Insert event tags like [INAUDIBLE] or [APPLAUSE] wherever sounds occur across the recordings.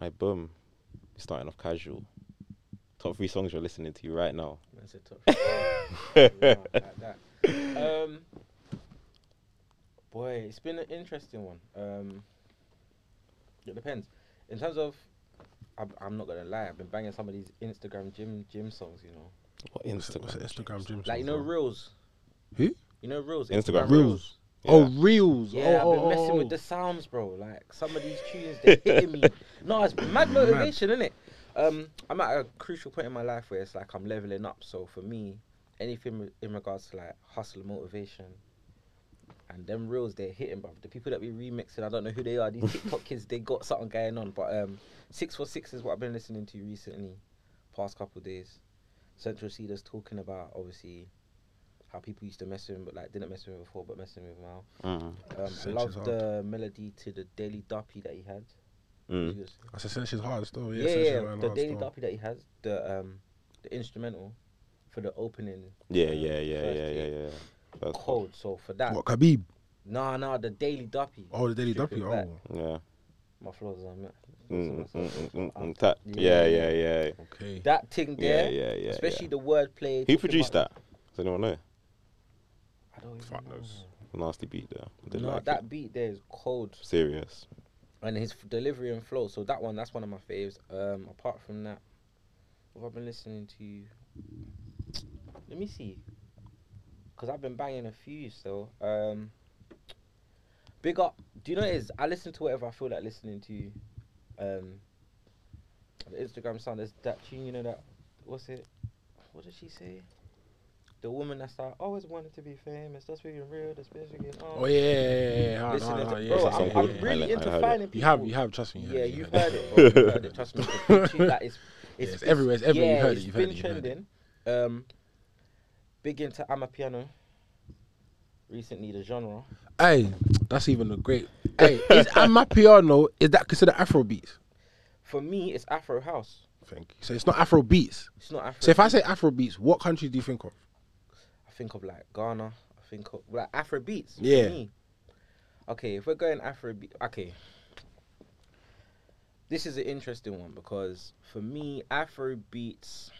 I boom. Starting off casual. Top three songs you're listening to right now. That's a top [LAUGHS] three. Wow, like that. Um, boy, it's been an interesting one. Um, it depends. In terms of, I'm, I'm not gonna lie. I've been banging some of these Instagram gym gym songs. You know, What Instagram? what's Instagram gym. like you know bro? reels. Who? You know reels. Instagram Reels. Yeah. Oh, reels. Yeah, oh, I've been oh, messing oh. with the sounds, bro. Like some of these tunes, they're hitting me. [LAUGHS] No, it's mad motivation, isn't it? Um, I'm at a crucial point in my life where it's like I'm leveling up. So for me, anything in regards to like hustle and motivation, and them reels they're hitting, bro. The people that we remixing, I don't know who they are. These TikTok kids, they got something going on. But um, six for six is what I've been listening to recently, past couple of days. Central Cedars talking about obviously how people used to mess with him, but like didn't mess with him before, but messing with him now. Mm. Um, I Cench love the melody to the Daily Duppy that he had. Mm. Was- I said, Cench is hard still. yeah, Yeah, yeah, Cench is yeah, hard the still. Daily Duppy that he has, the um, the instrumental for the opening. Yeah, uh, yeah, yeah, first yeah, yeah, beat. yeah. That's Cold. So for that, What, Khabib? nah, nah, the Daily Duppy. Oh, the Daily Strip Duppy. it back. Oh, Yeah. My flows on that. Mm, mm, mm, mm, Uh, mm, that- yeah, Yeah, yeah, yeah. okay. That thing there, yeah, yeah. yeah. especially yeah. the wordplay. Who produced about- that? Does anyone know? I don't even Fuck know. knows. Nasty beat there. I did No, like that it. beat there is cold. Serious. and his f- delivery and flow. So that one, that's one of my faves. Um, apart from that, what have I been listening to? Let me see, because I've been banging a few still. Um, big up. Do you know what it is? I listen to whatever I feel like listening to. Um, the Instagram sound. There's that tune. You know that. What's it? What did she say? The woman that's like, always wanted to be famous. That's freaking real. That's freaking. Oh yeah, yeah, yeah, yeah. Hard, Listening hard, hard, yeah, bro, yeah, That's I'm, yeah, something I'm yeah, I really into heard it. finding people. You have, you have. Trust me. Yeah, have, you've heard it. Bro. You've heard it. [LAUGHS] Trust me. It's a big tune that is. [LAUGHS] Yeah, it's everywhere, it's everywhere. Yeah, You've heard it, it's you've been heard it, you've heard it. trending. Um, big into Amapiano. Recently, the genre. Hey, that's even a great. Hey, is Amapiano is that considered Afro beats? For me, it's Afro house. Thank you. So it's not Afro beats. It's not Afro. So if I say Afro beats, what country do you think of? Think of like Ghana. I think of like Afro beats. Yeah. me. Okay, if we're going Afro beat, okay. This is an interesting one because for me, Afro beats,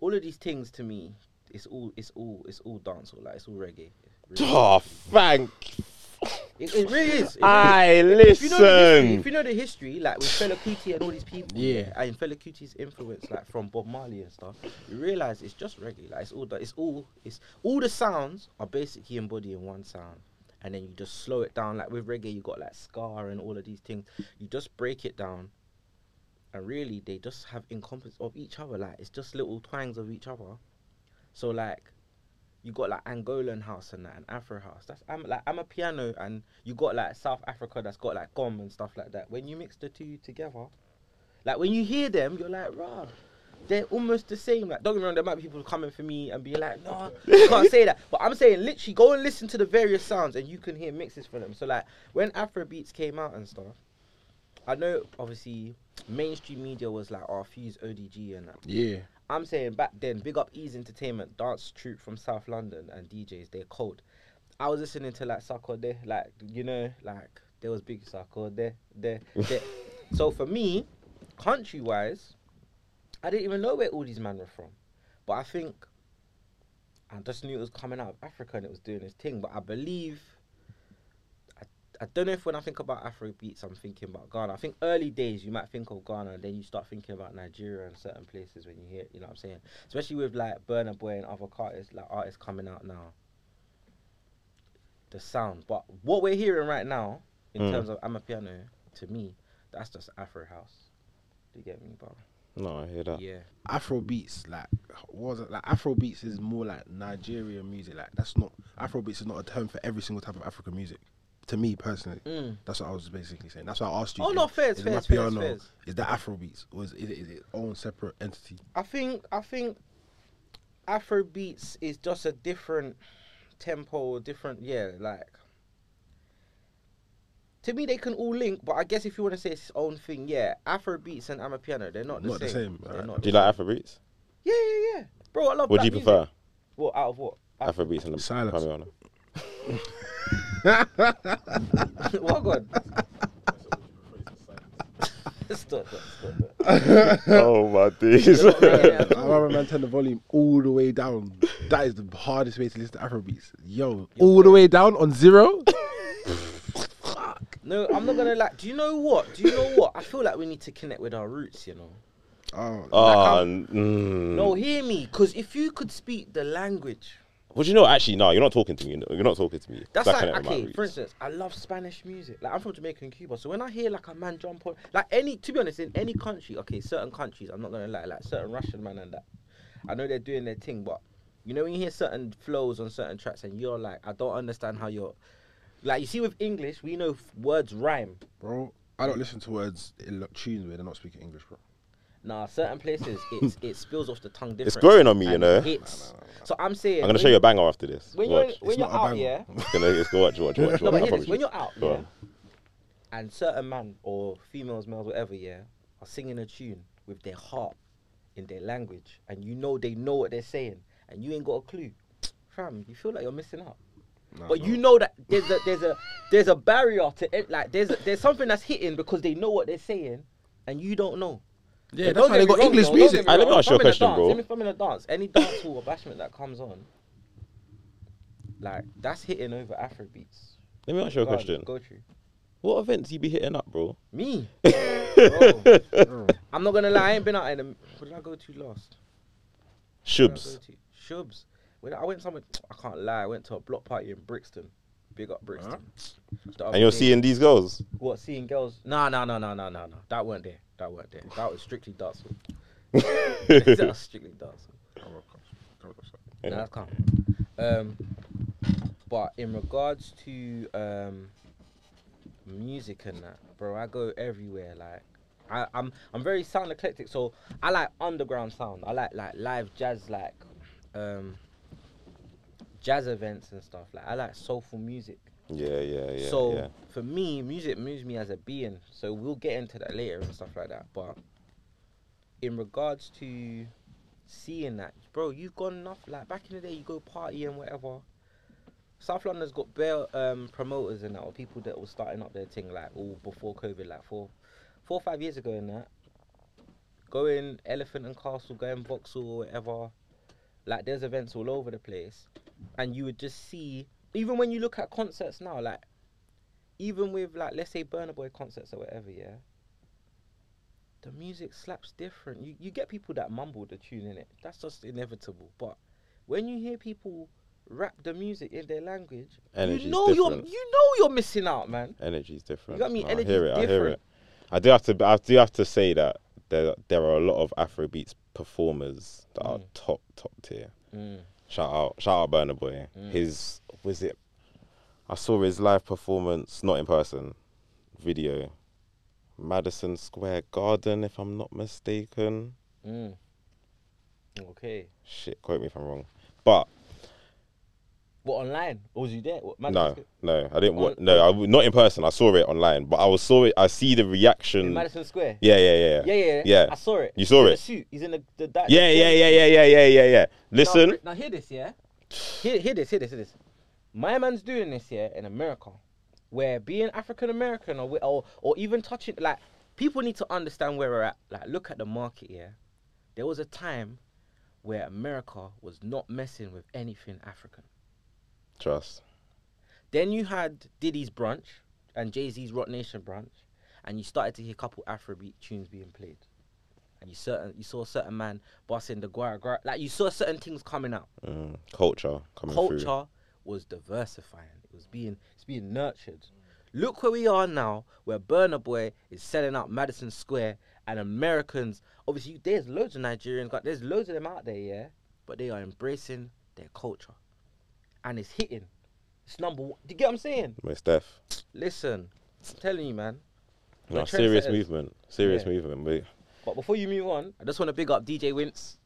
all of these things to me, it's all, it's all, it's all dancehall. Like it's all reggae. Really. [LAUGHS] Oh, thank. It, it really is. It really is. I If you know history, listen. if you know the history, like with Fela Kuti and all these people, Yeah. and Fela Kuti's influence, like from Bob Marley and stuff, you realize it's just reggae. Like it's all, that- it's all, it's all the sounds are basically embodying one sound, and then you just slow it down. Like with reggae, you got like ska and all of these things. You just break it down, and really they just have encompass of each other. Like it's just little twangs of each other. So like you got like Angolan house and that, and Afro house. That's I'm like Amapiano, and you got like South Africa that's got like gqom and stuff like that. When you mix the two together, like when you hear them, you're like, rah, they're almost the same. Like don't get me wrong, there might be people coming for me and be like, no, you [LAUGHS] can't say that. But I'm saying literally go and listen to the various sounds, and you can hear mixes for them. So like when Afro beats came out and stuff. I know, obviously, mainstream media was like, "Oh, Fuse ODG" and that. Yeah. I'm saying back then, big up Ease Entertainment, dance troupe from South London and DJs, they're cold. I was listening to like Sarkodie, like you know, like there was big Sarkodie, there, there. so for me, country wise, I didn't even know where all these men were from, but I think I just knew it was coming out of Africa and it was doing its thing. But I believe. I, I don't know if when I think about Afro beats, I'm thinking about Ghana. I think early days you might think of Ghana, and then you start thinking about Nigeria and certain places when you hear, it, you know what I'm saying? Especially with like Burna Boy and other artists, like artists coming out now. The sound, but what we're hearing right now, in Mm. terms of I'm a Amapiano, to me, that's just Afro house. Do you get me, bro? No, I hear that. Yeah. Afro beats, like was it like Afro beats is more like Nigerian music. Like that's not Afro beats is not a term for every single type of African music. To me personally, Mm. that's what I was basically saying. That's why I asked you. Oh, is- no, fairs, is fairs, Amapiano- fairs, fairs. Is that Afro beats or is it, is it its own separate entity? I think I think Afro beats is just a different tempo, different yeah, like to me they can all link, but I guess if you want to say it's its own thing, yeah, Afro beats and Amapiano, they're not the Not the same. same, not Do you the like same. Afrobeats? Yeah, yeah, yeah. Bro, I love What do you black prefer? music. What out of what? Af- Afrobeats and the Silence. Pamiana? [LAUGHS] [LAUGHS] what god? stop, stop, stop, stop. oh my days. You're not making it at I all. rather man turn the volume all the way down. That is the hardest way to listen to Afrobeats. Yo, all the way down on zero. [LAUGHS] Fuck. No, I'm not gonna like. Do you know what? Do you know what? I feel like we need to connect with our roots. You know. Oh, Oh, I'm- mm. No, hear me, because if you could speak the language, But you know, actually, no, you're not talking to me. You're not talking to me. that's like connect with my okay. For instance, I love Spanish music. Like I'm from Jamaica and Cuba, so when I hear like a man jump on, like any, to be honest, in any country, okay, certain countries, I'm not gonna lie, like certain Russian man and that, I know they're doing their thing, but you know when you hear certain flows on certain tracks and you're like, I don't understand how you're, like you see with English, we know f- words rhyme. bro, I don't listen to words in lo- tunes where they're not speaking English, bro. Nah, certain places [LAUGHS] it it spills off the tongue different. It's growing on me, you and know. it hits. So I'm saying I'm gonna show you a banger after this. when you're Watch. when It's you're out, yeah. It's gonna, it's go watch, watch, watch, watch. No, I but hear promise this, when you. you're out, Go yeah, on. and certain man or females, males, whatever, yeah, are singing a tune with their heart in their language, and you know they know what they're saying, and you ain't got a clue, [TSK] fam, you feel like you're missing out. Nah, But no. you know that there's a there's a there's a barrier to it, like there's a, there's something that's hitting because they know what they're saying, and you don't know. Yeah, that's why they got English music. get me Alright, let me ask you a If I'm in question, bro. Let me, if in a dance, any dance hall or bashment that comes on, like that's hitting over Afro beats. Let me ask you a question. Go through. What events you be hitting up, bro? Me. Bro, [LAUGHS] I'm not gonna lie, I ain't been out in a. What did I go to last? Where did I Shubs. go to? Shubs. When I went somewhere, I can't lie. I went to a block party in Brixton. Big up Brixton. The other And you're day. seeing these girls. what? Seeing girls? No, no, no, no, no, no, no. That weren't there. That weren't there. That was strictly dancehall. [LAUGHS] that was strictly dancehall. Yeah. No, that's calm. Um, but in regards to um, music and that, bro, I go everywhere. Like, I, I'm I'm very sound eclectic, so I like underground sound. I like like live jazz, like um, jazz events and stuff. Like, I like soulful music. Yeah, yeah, yeah. so yeah. for me, music moves me as a being. So we'll get into that later and stuff like that. But in regards to seeing that, bro, you've gone enough. Like back in the day, you go party and whatever. South London's got bare um, promoters and that, or people that were starting up their thing like all before COVID, like four, four or five years ago and that. Going Elephant and Castle, going Vauxhall or whatever. Like there's events all over the place, and you would just see. Even when you look at concerts now, like even with like let's say Burna Boy concerts or whatever, yeah. The music slaps different. You you get people that mumble the tune in it. That's just inevitable. But when you hear people rap the music in their language, Energy's you know you're you know you're missing out, man. Energy's different. You got me? No, I Energy's hear it. I hear different. it. I do have to. I do have to say that there there are a lot of Afrobeats performers that are Mm. top top tier. Mm. Shout out, shout out Burna Boy. Mm. His was it? I saw his live performance, not in person, video. Madison Square Garden, if I'm not mistaken. Mm. Okay. Shit, quote me if I'm wrong. But What online? Or was you there? What, Madison no, Square- no, I didn't. On- wa- no, I w not in person. I saw it online, but I was saw it. I see the in reaction. Madison Square. Yeah, yeah, yeah, Yeah, yeah, Yeah. I saw it. You saw He's in it? a suit. He's in the, the that, Yeah, the- yeah, yeah, yeah, yeah, yeah, yeah, yeah. Listen, Brit- Now, hear this, yeah. Hear, hear this, hear this, hear this. My man's doing this, here in America, where being African American or, or or even touching like people need to understand where we're at. Like, look at the market, here. There was a time where America was not messing with anything African. trust. Then you had Diddy's brunch and Jay Z's Roc Nation brunch, and you started to hear a couple Afrobeat tunes being played. And you certain you saw a certain man busting the gwara gwara, like you saw certain things coming out. Mm, culture coming culture through. Was diversifying. It was being it's being nurtured. Look where we are now, where Burna Boy is selling out Madison Square, and Americans. Obviously, there's loads of Nigerians, got there's loads of them out there, yeah. But they are embracing their culture, and it's hitting. It's number one. Do you get what I'm saying? Most def. Listen, I'm telling you, man. No, serious movement. Serious Yeah. movement. We, But before you move on, I just want to big up DJ Wince.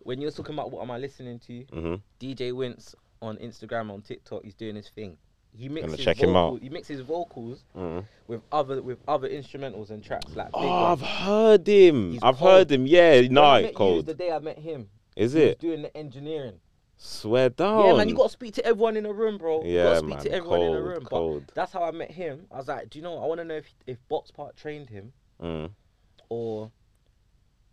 When you're talking about what am I listening to, hmm DJ Wince on Instagram, on TikTok, he's doing his thing. He mixes check him out. He mixes vocals mm with other with other instrumentals and tracks like. Oh, ones. I've heard him. He's I've cold. heard him. Yeah, When I no, met you cold. The day I met him, Is he it? doing the engineering? Swear down. Yeah, man, you got to speak to everyone in the room, bro. you Yeah, got to speak man, to everyone in the cold, room. cold. But that's how I met him. I was like, do you know? I want to know if if Box Park trained him Mm. or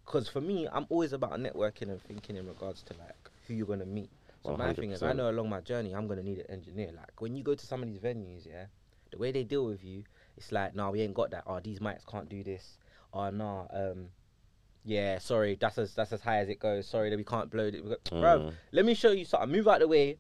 because for me, I'm always about networking and thinking in regards to like who you're gonna meet. So my thing is, I know along my journey, I'm gonna need an engineer. Like when you go to some of these venues, yeah, the way they deal with you, it's like, nah, we ain't got that. Oh, these mics can't do this. Oh, nah, um, yeah, sorry, that's as that's as high as it goes. Sorry that we can't blow it. Bro, Mm. let me show you something. Move out the way,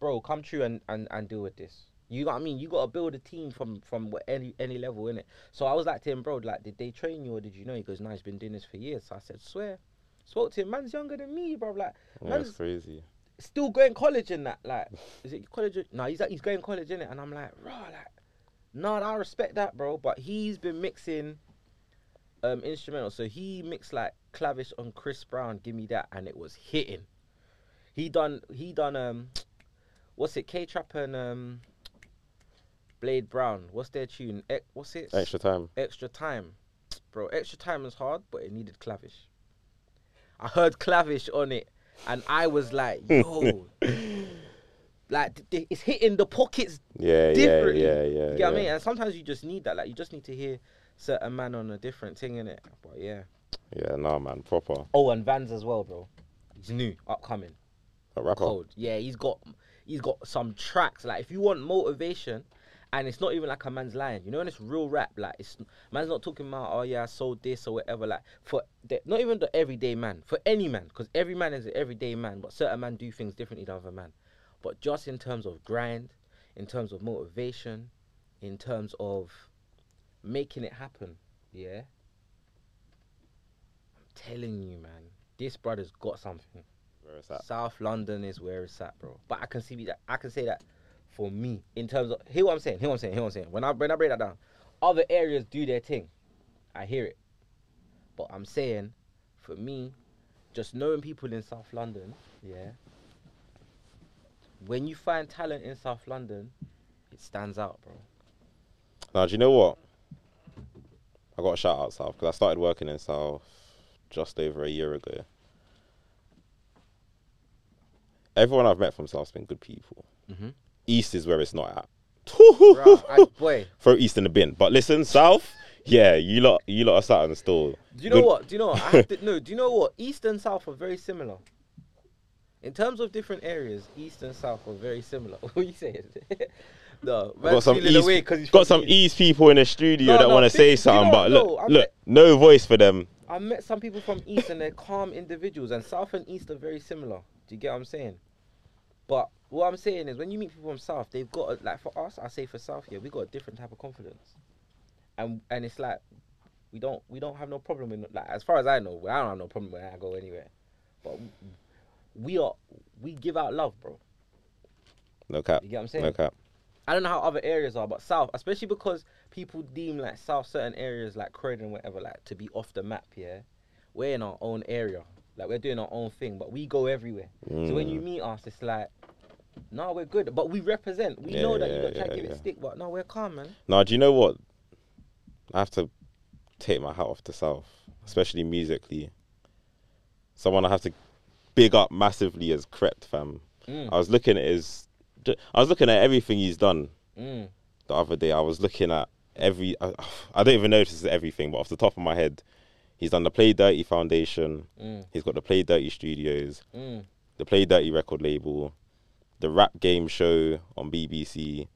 bro. Come true and, and, and deal with this. You know what I mean? You gotta build a team from from any any level in it. So I was like to him, bro, like, did they train you or did you know? He goes, no, he's been doing this for years. So I said, swear. Spoke to him, man's younger than me, bro. Like, Yeah, it's crazy. Still going college in that. Like, is it college? No, he's like, he's going college in it, and I'm like, bro, like, no, I respect that, bro. But he's been mixing um instrumental, so he mixed like Clavish on Chris Brown, give me that, and it was hitting. He done, he done um, [TSK] what's it? K Trap and um, Blade Brown. What's their tune? E- what's it? Extra time. Extra time, bro. Extra time is hard, but it needed Clavish. I heard Clavish on it, and I was like, [LAUGHS] yo, like it's hitting the pockets. Yeah, yeah, Differently. yeah, yeah. You yeah. what I mean? And sometimes you just need that. Like you just need to hear certain man on a different thing in it. But yeah. Yeah, nah, man, proper. Oh, and Vans as well, bro. He's new, upcoming, A rapper. cold. Yeah, he's got he's got some tracks. Like if you want motivation. And it's not even like a man's lying, you know. And it's real rap, like it's man's not talking about oh yeah I sold this or whatever. Like for the, not even the everyday man, for any man, because every man is an everyday man, but certain man do things differently than other man. But just in terms of grind, in terms of motivation, in terms of making it happen, yeah. I'm telling you, man, this brother's got something. Where is that? South London is where it's at, bro. But I can see that I can say that for me in terms of hear what I'm saying, hear what I'm saying, hear what I'm saying. When I when I break that down, other areas do their thing. I hear it. But I'm saying, for me, just knowing people in South London, yeah. When you find talent in South London, it stands out, bro. Now, do you know what? I got a shout out South because I started working in South just over a year ago. Everyone I've met from South's been good people. Mm-hmm. East is where it's not at. Bro, I, [LAUGHS] Throw East in the bin. But listen, South, yeah, you lot, you lot are sat in store. Do you know Good- what? Do you know what? I have to, [LAUGHS] no, do you know what? East and South are very similar. In terms of different areas, East and South are very similar. [LAUGHS] What are you saying? no, got some East, away 'cause he's got some East. People in the studio No, that no, want to do- do you say know something, but look, I look, bet- no voice for them. I met some people from East and they're calm individuals, and South and East are very similar. Do you get what I'm saying? But what I'm saying is, when you meet people from South, they've got a, like for us, I say for South, yeah, we got a different type of confidence, and and it's like we don't we don't have no problem in like as far as I know, I don't have no problem when I go anywhere, but we are we give out love, bro. No cap. You get what I'm saying? No cap. I don't know how other areas are, but South, especially because people deem like South certain areas like Croydon, whatever, like to be off the map. Yeah, we're in our own area, like we're doing our own thing, but we go everywhere. So when you Mm. meet us, it's like, no, we're good, but we represent. We Yeah, know that you yeah, got try to yeah, give yeah. it stick, but no, we're calm, man. Now, do you know what? I have to take my hat off to South, especially musically. Someone I have to big up massively is Krept fam. Mm. I was looking at his, I was looking at everything he's done Mm. the other day. I was looking at every, I, I don't even know if this is everything, but off the top of my head, he's done the Play Dirty Foundation. Mm. He's got the Play Dirty Studios, Mm. the Play Dirty record label, the rap game show on BBC.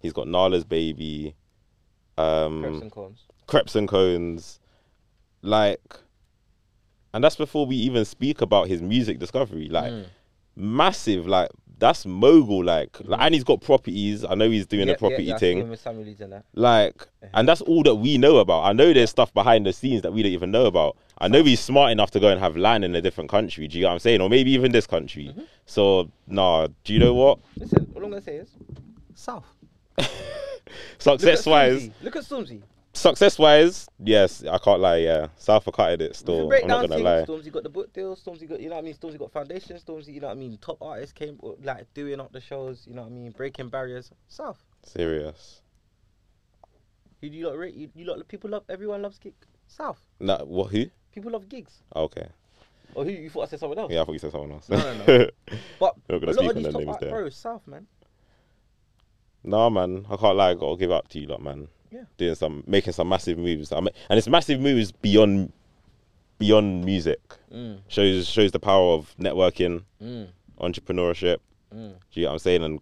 He's got Nala's Baby. Um, Preps and cons. Creps and Cones, like, and that's before we even speak about his music discovery. Like, Mm. massive, like that's mogul. Like, like, and he's got properties. I know he's doing Yeah, a property yeah, yeah, thing. him with Samuel Leeds and that. Like, and that's all that we know about. I know there's stuff behind the scenes that we don't even know about. I know he's smart enough to go and have land in a different country. Do you get what I'm saying? Or maybe even this country. Mm-hmm. So, nah. Do you know what? Listen, all I'm gonna say is South. [LAUGHS] Success wise, Stormzy. Look at Stormzy. Success wise, yes, I can't lie. Yeah, South cutting it still. break I'm not gonna lie. Stormzy got the book deal. Stormzy got, you know what I mean. Stormzy got foundation. Stormzy, you know what I mean. Top artists came like doing up the shows. You know what I mean. Breaking barriers. South. Serious. Who do you lot rate? You, you lot people love. Everyone loves gig. South. No, what? Who? People love Giggs. Oh, okay. Or who you thought I said someone else? Yeah, I thought you said someone else. No, no, no. [LAUGHS] But a lot of these top names art, bro, South man. nah, man, I can't lie. I gotta give up to you, lot, man. Yeah. doing some, making some massive moves. And it's massive moves beyond beyond music. Mm, Shows shows the power of networking, mm, entrepreneurship. mm. Do you get what I'm saying? And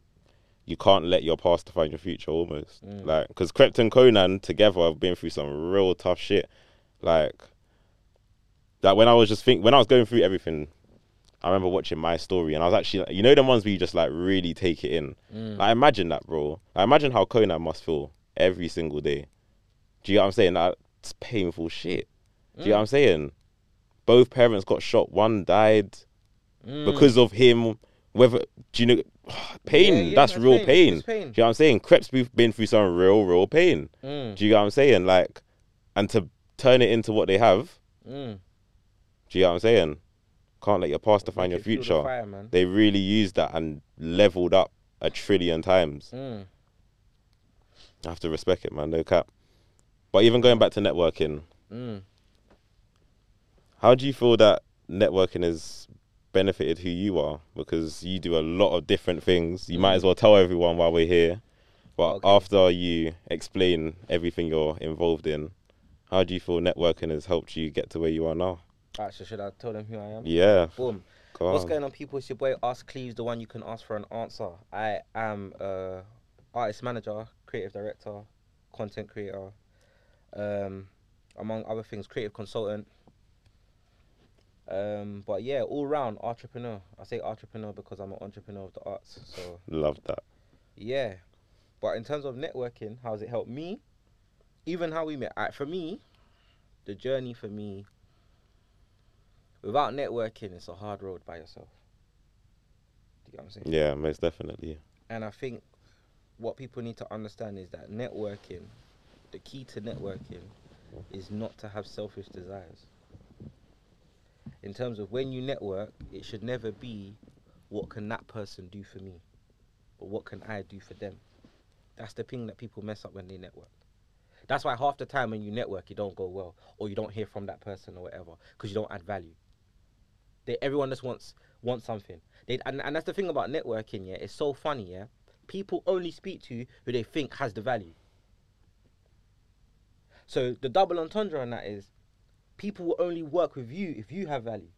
you can't let your past define your future almost. Mm. Like, because Krept and Konan together have been through some real tough shit. Like, that when I was just think when I was going through everything, I remember watching my story and I was actually, you know, the ones where you just like really take it in. Mm. Like, imagine that, bro. I imagine how Konan must feel every single day. Do you know what I'm saying? That's painful shit. Do you know what I'm saying? Both parents got shot. One died Mm. because of him. Whether do you know [SIGHS] pain? Yeah, yeah, that's that's real pain. pain. Pain. Do you know what I'm saying? Crepes we've been through some real, real pain. Mm, Do you know what I'm saying? Like, and to turn it into what they have. mm. Do you know what I'm saying? Can't let your past define your fuel the future. fire. They really used that and leveled up a trillion times. Mm. I have to respect it, man. No cap. But even going back to networking, Mm. how do you feel that networking has benefited who you are? Because you do a lot of different things. You might as well tell everyone while we're here. But Okay. after you explain everything you're involved in, how do you feel networking has helped you get to where you are now? Alright, so should I tell them who I am? Yeah. Boom. Go What's going on, people? It's your boy AskKleeves, the one you can ask for an answer. I am a artist manager, creative director, content creator, um, among other things, creative consultant. Um, but yeah, all round entrepreneur. I say entrepreneur because I'm an entrepreneur of the arts. So Love that. yeah, but in terms of networking, how has it helped me? Even how we met. Alright, for me, the journey for me. Without networking, it's a hard road by yourself. Do you get what I'm saying? Yeah, most definitely. And I think what people need to understand is that networking, the key to networking, is not to have selfish desires. In terms of when you network, it should never be what can that person do for me, but what can I do for them. That's the thing that people mess up when they network. That's why half the time when you network, you don't go well, or you don't hear from that person or whatever, because you don't add value. They, everyone just wants wants something. They, and, and that's the thing about networking, yeah. It's so funny, yeah. People only speak to who they think has the value. So the double entendre on that is people will only work with you if you have value.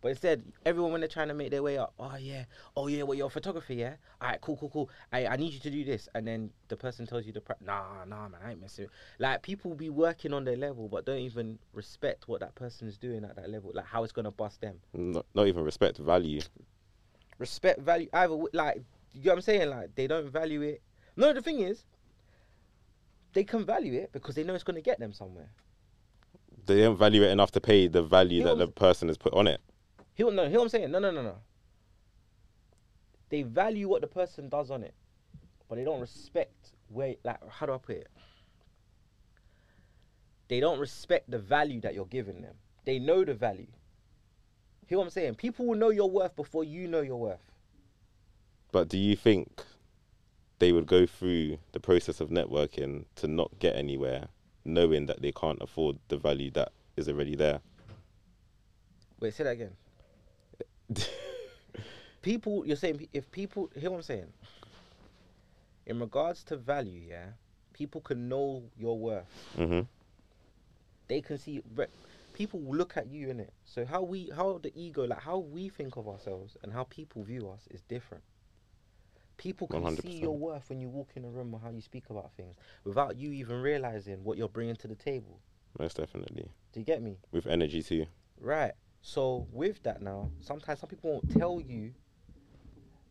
But instead, everyone when they're trying to make their way up, oh yeah, oh yeah, well you're a photographer, yeah. All right, cool, cool, cool. I, I need you to do this, and then the person tells you the pri- nah, nah, man, I ain't messing. with-" Like people be working on their level, but don't even respect what that person is doing at that level, like how it's gonna bust them. Not, not even respect value. respect value either like you know what I'm saying? Like they don't value it. No the thing is they can value it because they know it's going to get them somewhere. They don't value it enough to pay the value that the person has put on it. he'll know hear what I'm saying no no no no. They value what the person does on it but they don't respect where like how do I put it? They don't respect the value that you're giving them. They know the value. Hear what I'm saying people will know your worth before you know your worth But do you think they would go through the process of networking to not get anywhere, knowing that they can't afford the value that is already there? Wait, say that again. [LAUGHS] people, you're saying if people hear what I'm saying. In regards to value, yeah, people can know your worth. hmm They can see. People look at you in it. So how we, how the ego, like how we think of ourselves and how people view us is different. People can see 100%. your worth when you walk in a room or how you speak about things without you even realizing what you're bringing to the table. Most definitely. Do you get me? With energy too. Right. So with that now, sometimes some people won't tell you.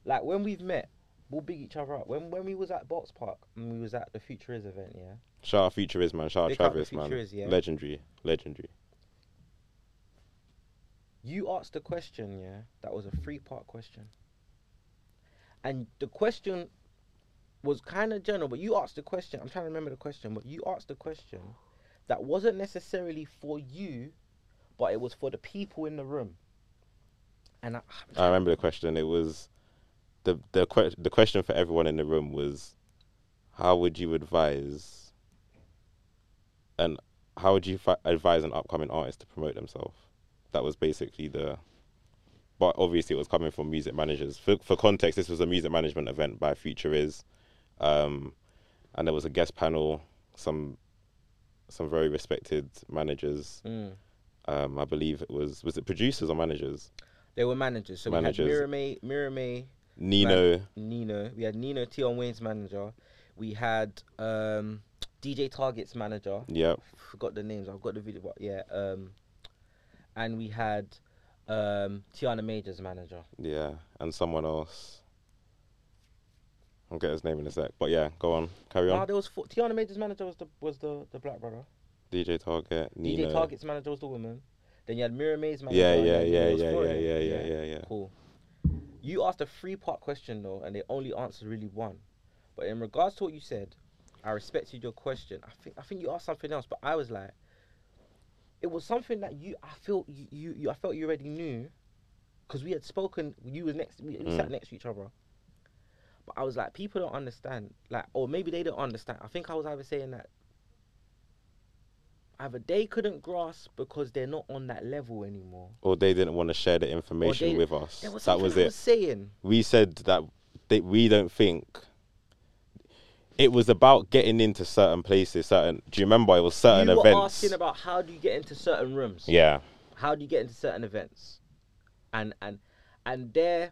Like when we've met, we'll big each other up. When when we was at Box Park and we was at the Future Is event, yeah. Shout out Future Is man. Shout out Big up the Travis man. Future Is, yeah. Legendary. Legendary. You asked a question, yeah, that was a three part question. And the question was kind of general, but you asked the question. I'm trying to remember the question, but you asked the question that wasn't necessarily for you, but it was for the people in the room. And I, I remember the question. It was the the que- the question for everyone in the room was, how would you advise? And how would you fi- advise an upcoming artist to promote themselves? That was basically the. But obviously, it was coming from music managers. For for context, this was a music management event by Future Is, um, and there was a guest panel some some very respected managers. Mm. Um, I believe it was was it producers or managers? They were managers. So Managers. we had Miraa May, Mirame, Nino. Nino. We had Nino Tion Wayne's manager. We had um, DJ Target's manager. Yeah, Forgot the names. I've got the video. But yeah. Um, and we had um, Tiana Major's manager. Yeah, and someone else. I'll get his name in a sec. But yeah, go on. Carry Ah, on. there was four, Tiana Major's manager was the was the, the black brother. DJ Target, Nino. DJ Target's manager was the woman. Then you had Miraa May's manager. Yeah, yeah, yeah, yeah, yeah, yeah, yeah, yeah, yeah. Cool. You asked a three part question though, and they only answered really one. But in regards to what you said, I respected your question. I think I think you asked something else, but I was like, it was something that you I felt you you, you I felt you already knew, because we had spoken. You was next. We, we sat Mm. next to each other. But I was like, people don't understand, like, or maybe they don't understand. I think I was either saying that either they couldn't grasp because they're not on that level anymore. Or they didn't want to share the information they- with us. Was that was it. was saying. we said that they, we don't think it was about getting into certain places. Certain. Do you remember? It was certain events. you were events. asking about how do you get into certain rooms? yeah. How do you get into certain events? And and and there,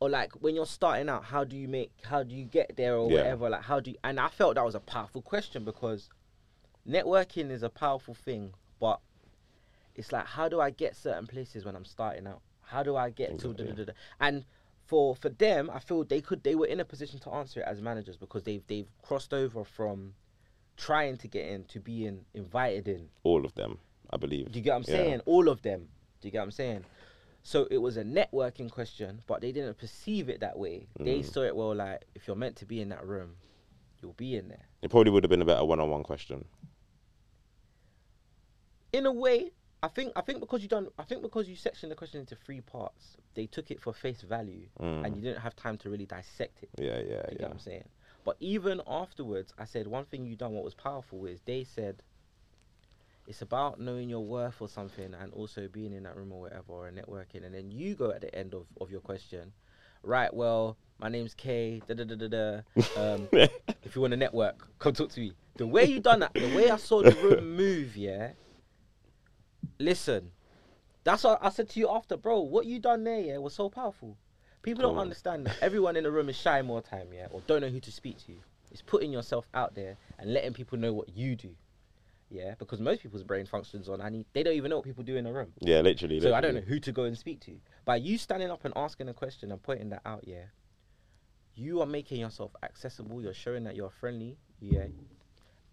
or like when you're starting out, how do you make? How do you get there or Yeah. whatever? Like how do you? And I felt that was a powerful question because networking is a powerful thing, but it's like how do I get certain places when I'm starting out? How do I get to da, da, da, da. and for for them, I feel they could they were in a position to answer it as managers because they've they've crossed over from trying to get in to being invited in. All of them, I believe. Do you get what I'm Yeah. saying? All of them. Do you get what I'm saying? So it was a networking question, but they didn't perceive it that way. They Mm. saw it well like if you're meant to be in that room, you'll be in there. It probably would have been a better one-on-one question. In a way, I think I think because you done I think because you sectioned the question into three parts, they took it for face value Mm. and you didn't have time to really dissect it. Yeah, yeah, You get yeah. what I'm saying? But even afterwards, I said one thing you done what was powerful is they said it's about knowing your worth or something and also being in that room or whatever or networking and then you go at the end of, of your question, right, well, my name's Kayy, da da da da da. Um, [LAUGHS] if you want to network, come talk to me. The way you done that, the way I saw the room [LAUGHS] move, yeah. Listen, that's what I said to you after, bro. What you done there, yeah, was so powerful. People don't understand that everyone in the room is shy more time, yeah, or don't know who to speak to. It's putting yourself out there and letting people know what you do, yeah. Because most people's brain functions on, I need, they don't even know what people do in the room. Yeah, literally. So I don't know who to go and speak to. By you standing up and asking a question and pointing that out, yeah, you are making yourself accessible. You're showing that you're friendly, yeah,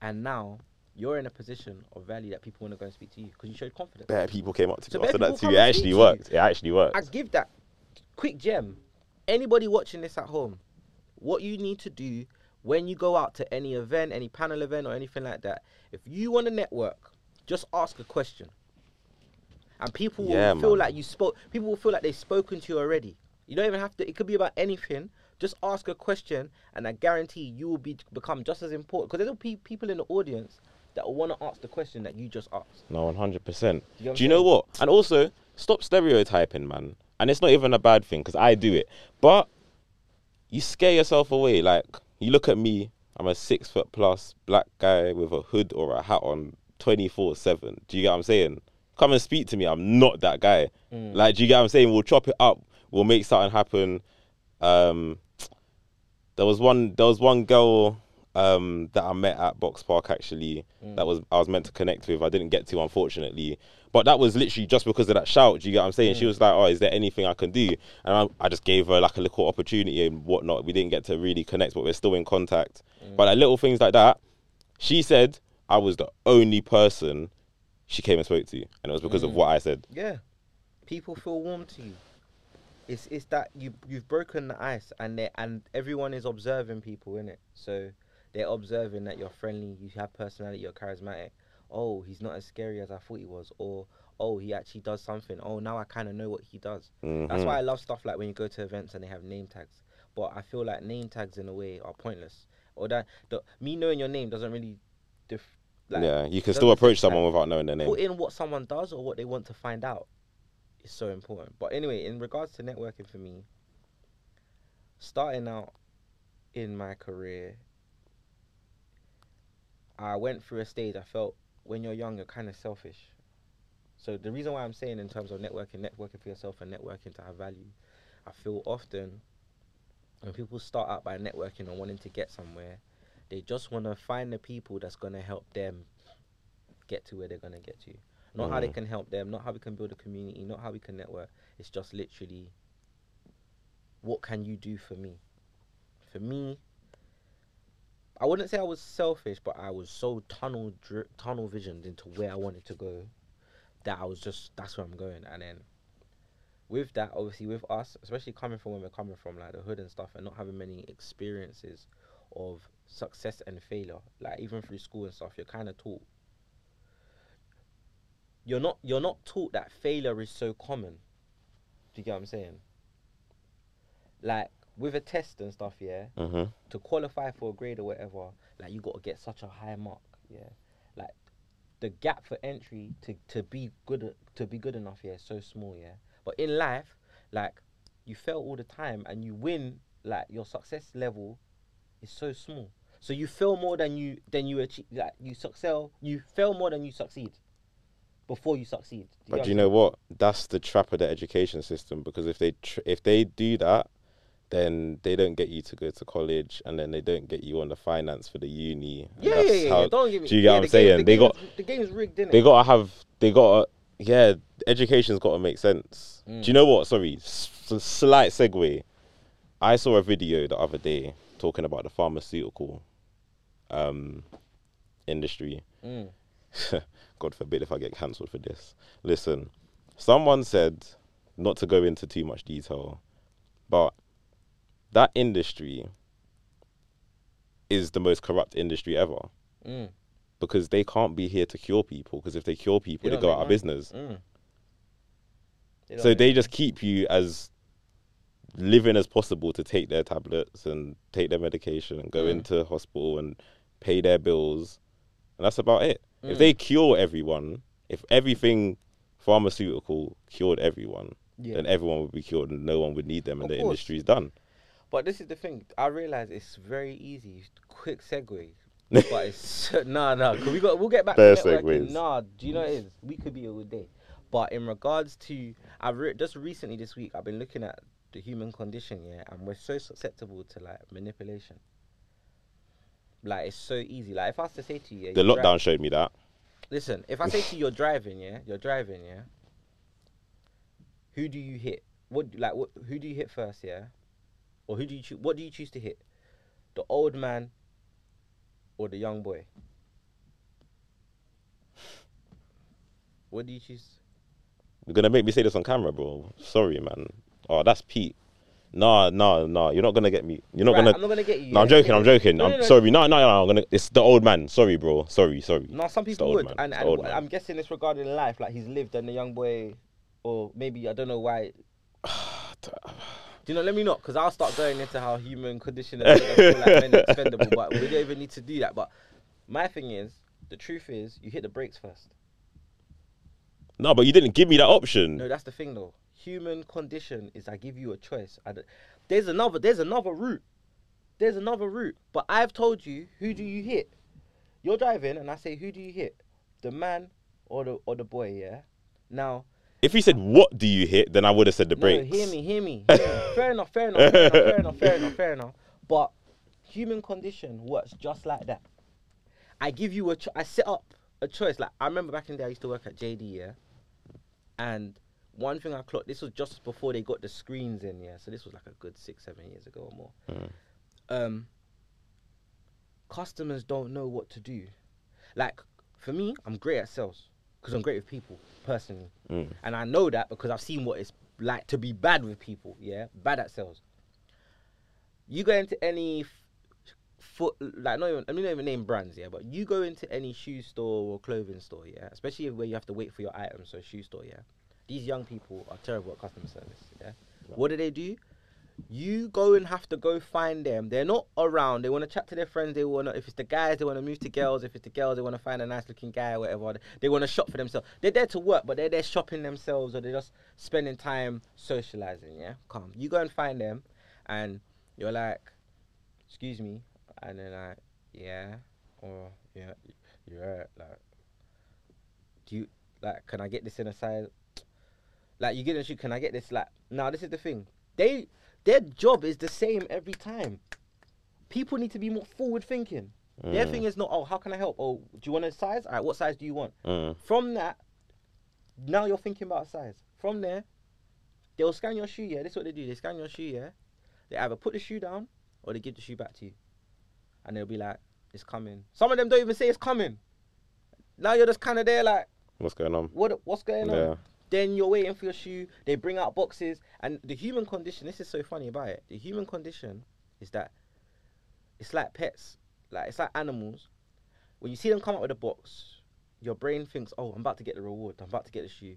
and now you're in a position of value that people want to go and speak to you because you showed confidence. Better people came up to So me after that too. It actually to worked. you. It actually worked. I give that quick gem. Anybody watching this at home, what you need to do when you go out to any event, any panel event, or anything like that, if you want to network, just ask a question. And people Yeah, will feel man. like you spoke. People will feel like they've spoken to you already. You don't even have to. It could be about anything. Just ask a question, and I guarantee you will be become just as important. Because there'll be people in the audience that will want to ask the question that you just asked. No, one hundred percent. You Do you know what? And also, stop stereotyping, man. And it's not even a bad thing because I do it. But you scare yourself away. Like you look at me, I'm a six foot plus black guy with a hood or a hat on, twenty four seven. Do you get what I'm saying? Come and speak to me. I'm not that guy. Mm. Like, do you get what I'm saying? We'll chop it up. We'll make something happen. Um, there was one. There was one girl um, that I met at Box Park actually. Mm. That was I was meant to connect with. I didn't get to unfortunately. But that was literally just because of that shout. Do you get what I'm saying? Mm. She was like, "Oh, is there anything I can do?" And I, I just gave her like a little opportunity and whatnot. We didn't get to really connect, but we're still in contact. Mm. But like little things like that. She said I was the only person she came and spoke to, and it was because of Mm. what I said. Yeah, people feel warm to you. It's it's that you you've broken the ice and they and everyone is observing people in it. So they're observing that you're friendly, you have personality, you're charismatic. Oh, he's not as scary as I thought he was. Or oh, he actually does something. Oh, now I kind of know what he does. That's Mhm. why I love stuff like when you go to events and they have name tags. But I feel like name tags in a way are pointless. Or that the, me knowing your name doesn't really. Dif- like, yeah, you can still approach like, someone without knowing their name. put in what someone does or what they want to find out is so important. But anyway, in regards to networking for me, starting out in my career, I went through a stage. I felt when you're young, you're kind of selfish. So the reason why I'm saying in terms of networking, networking for yourself and networking to have value, I feel often when people start out by networking and wanting to get somewhere, they just want to find the people that's gonna help them get to where they're gonna get to. Not how they Mhm. can help them, not how we can build a community, not how we can network. It's just literally, what can you do for me? For me, I wouldn't say I was selfish, but I was so tunnel dri- tunnel visioned into where I wanted to go that I was just that's where I'm going. And then with that, obviously, with us, especially coming from where we're coming from, like the hood and stuff, and not having many experiences of success and failure, like even through school and stuff, you're kind of taught. You're not you're not taught that failure is so common. Do you get what I'm saying? Like with a test and stuff, yeah Mhm. to qualify for a grade or whatever, like you got to get such a high mark. Yeah, like the gap for entry to to be good to be good enough. Yeah, is so small. Yeah, but in life, like you fail all the time and you win. Like your success level is so small. So you fail more than you than you achieve. Like you succeed, you fail more than you succeed. Before you succeed. But get do you know what? That's the trap of the education system because if they tr- if they do that, then they don't get you to go to college, and then they don't get you on the finance for the uni. Yeah, that's yeah, yeah, how- yeah. Don't give me. do you get yeah, what I'm game- saying? the They got- the game's rigged, innit? They gotta have. They gotta. Yeah, education's got to make sense. Mm. Do you know what? Sorry, s- s- slight segue. I saw a video the other day talking about the pharmaceutical um, industry. Mm. [LAUGHS] God forbid if I get cancelled for this. Listen, someone said, not to go into too much detail, but that industry is the most corrupt industry ever Mm. because they can't be here to cure people because if they cure people, They they go out of business. Mm. They So they money. just keep you as living as possible to take their tablets and take their medication and go Mm. into hospital and pay their bills. And that's about it. If Mm. they cure everyone, if everything pharmaceutical cured everyone, Yeah. then everyone would be cured and no one would need them and Of the course. industry's done. But this is the thing. I realize it's very easy. Quick segue. [LAUGHS] but it's nah, nah. Cause we got we'll get back Bare to networking. segues. Nah, do you know what it is? We could be all day. But in regards to, I've re- just recently this week I've been looking at the human condition, yeah, and we're so susceptible to like manipulation. Like it's so easy. Like if I was to say to you, yeah, The you're lockdown dri- showed me that. Listen, if I say to you, you're driving, yeah, you're driving, yeah. Who do you hit? What like what? Who do you hit first, yeah? Or who do you choose? What do you choose to hit? The old man or the young boy? What do you choose? You're gonna make me say this on camera, bro. Sorry, man. Oh, that's Pete. Nah, nah, nah. You're not gonna get me. You're not Right, gonna. I'm not gonna get you. No, I'm joking. I'm joking. No, I'm no, no. sorry. No, no, no. I'm gonna. It's the old man. Sorry, bro. Sorry, sorry. No, some people would, man. and, and old w- man. I'm guessing it's regarding life, like he's lived, and the young boy, or maybe I don't know why. [SIGHS] Do you know? Let me not, because I'll start going into how human condition and feel like men are [LAUGHS] expendable, but we don't even need to do that. But my thing is, the truth is, you hit the brakes first. No, but you didn't give me that option. No, that's the thing though. Human condition is I give you a choice. I d there's another. There's another route. There's another route. But I've told you who do you hit. You're driving, and I say who do you hit, the man or the or the boy? Yeah. Now If he said what do you hit, then I would have said the brakes. No, hear me, hear me. [LAUGHS] hear me. fair enough, fair enough, fair enough, fair enough, fair enough, fair enough. But human condition works just like that. I give you a, cho- I set up a choice. Like I remember back in the day, I used to work at JD, yeah. And one thing I clocked, this was just before they got the screens in, yeah. So this was like a good six, seven years ago or more. Mm. Um, customers don't know what to do. Like for me, I'm great at sales because I'm great with people personally. Mm. And I know that because I've seen what it's like to be bad with people, yeah? Bad at sales. You go into any f- foot, like, not even, I mean, not even name brands, yeah? But you go into any shoe store or clothing store, yeah? Especially where you have to wait for your items, so shoe store, yeah? These young people are terrible at customer service, yeah? What do they do? You go and have to go find them. They're not around. They want to chat to their friends. They want to, if it's the guys, they want to move to girls. If it's the girls, they want to find a nice looking guy or whatever. They want to shop for themselves. They're there to work, but they're there shopping themselves or they're just spending time socializing. Yeah, come. You go and find them, and you're like, "Excuse me," and they're like, "Yeah, or yeah, you're right. Like, do you like? Can I get this in a size? Like, you get a shoe. Can I get this? Like, now this is the thing. They their job is the same every time. People need to be more forward thinking. Their Mm. thing is not, oh, how can I help? Oh, do you want a size? All right, what size do you want? Mm. From that, now you're thinking about size. From there, they'll scan your shoe. Yeah, this is what they do. They scan your shoe. Yeah, they either put the shoe down or they give the shoe back to you, and they'll be like, "It's coming." Some of them don't even say it's coming. Now you're just kind of there, like, What's going on? what? What's going on? Then you're waiting for your shoe. They bring out boxes, and the human condition. This is so funny about it. The human condition is that it's like pets, like it's like animals. When you see them come out with a box, your brain thinks, "Oh, I'm about to get the reward. I'm about to get the shoe,"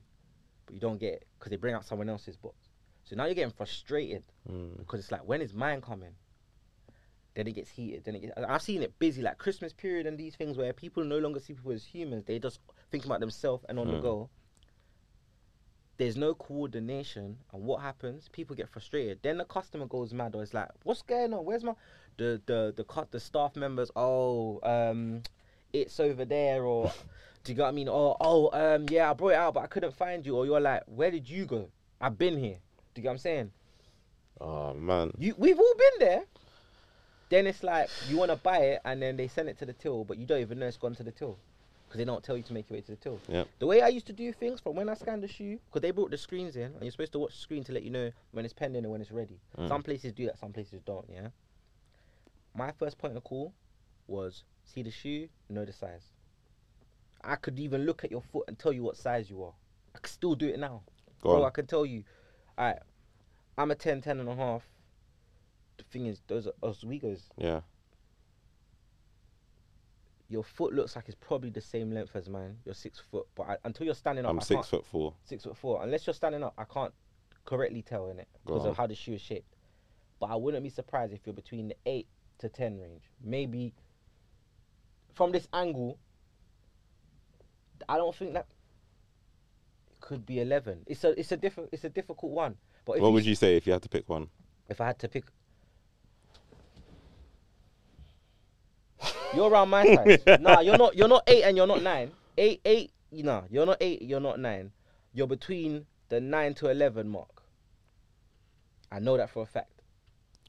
but you don't get it because they bring out someone else's box. So now you're getting frustrated Mm. because it's like, when is mine coming? Then it gets heated. Then it gets. I've seen it busy, like Christmas period and these things where people no longer see people as humans. They just think about themselves and on the Mm. go. There's no coordination, and what happens? People get frustrated. Then the customer goes mad, or it's like, "What's going on? Where's my the the the cut the staff members? Oh, um, it's over there, or [LAUGHS] do you get what I mean? Or oh, um, yeah, I brought it out, but I couldn't find you. Or you're like, where did you go? I've been here. Do you get what I'm saying? Oh man. You, we've all been there. Then it's like you want to buy it, and then they send it to the till, but you don't even know it's gone to the till because they don't tell you to make your way to the till. Yeah. The way I used to do things from when I scanned the shoe, because they brought the screens in, and you're supposed to watch the screen to let you know when it's pending and when it's ready. Mm. Some places do that, some places don't. Yeah. My first point of call was see the shoe, know the size. I could even look at your foot and tell you what size you are. I could still do it now. Go Bro, on. I can tell you, alright, I'm a 10, 10 and a half. The thing is, those are Oswego's. Yeah. Your foot looks like it's probably the same length as mine. You're six foot, but I, until you're standing up, I'm I six foot four. six foot four. Unless you're standing up, I can't correctly tell in it because of how the shoe is shaped. But I wouldn't be surprised if you're between the eight to ten range. Maybe from this angle, I don't think that could be eleven. It's a it's a different it's a difficult one. But What you would you say if you had to pick one? if I had to pick. You're around my size. nah, you're not. You're not eight and you're not nine. Eight, eight. You know, you're not eight. You're not nine. You're between the nine to eleven mark. I know that for a fact.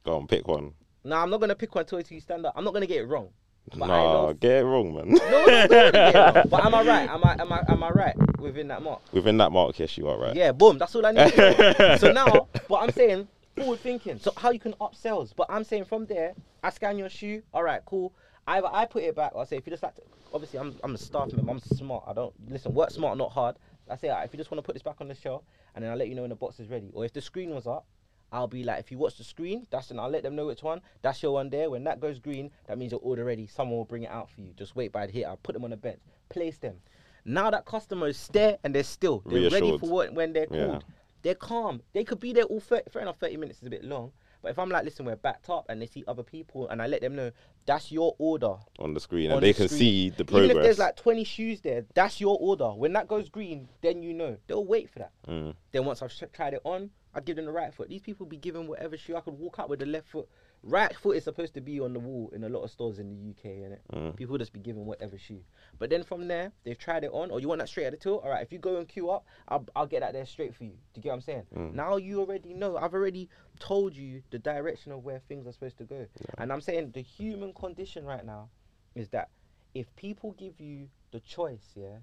Go on, pick one. Nah, I'm not gonna pick one until you stand up. I'm not gonna get it wrong. But nah, get it wrong, man. No, no, no. But am I right? Am I am I am I right within that mark? Within that mark, yes, you are right. Yeah, boom. That's all I need. So now, but I'm saying forward thinking. So how you can up sales? But I'm saying from there, I scan your shoe. All right, cool. Either I put it back, I say if you just like, to, obviously I'm I'm a staff member. I'm smart. I don't listen. Work smart, not hard. I say if you just want to put this back on the shelf, and then I'll let you know when the box is ready. Or if the screen was up. I'll be like, if you watch the screen, that's and I'll let them know which one. That's your one there. When that goes green, that means your order ready. Someone will bring it out for you. Just wait by the hit. I'll put them on the bench. Place them. Now that customer is there and they're still. They're ready for what when they're Yeah. called. They're calm. They could be there all 30, fair enough, 30 minutes is a bit long. But if I'm like, listen, we're backed up and they see other people and I let them know that's your order. On the screen, on and they the can screen. see the progress. Even if there's like 20 shoes there, that's your order. When that goes green, then you know. They'll wait for that. Mm. Then once I've tried it on, I give them the right foot. These people be given whatever shoe. I could walk out with the left foot. Right foot is supposed to be on the wall in a lot of stores in the UK, innit? Mm. People just be given whatever shoe. But then from there, they've tried it on, or you want that straight at the till? All right, if you go and queue up, I'll, I'll get that there straight for you. Do you get what I'm saying? Mm. Now you already know. I've already told you the direction of where things are supposed to go. And I'm saying the human condition right now is that if people give you the choice, yeah,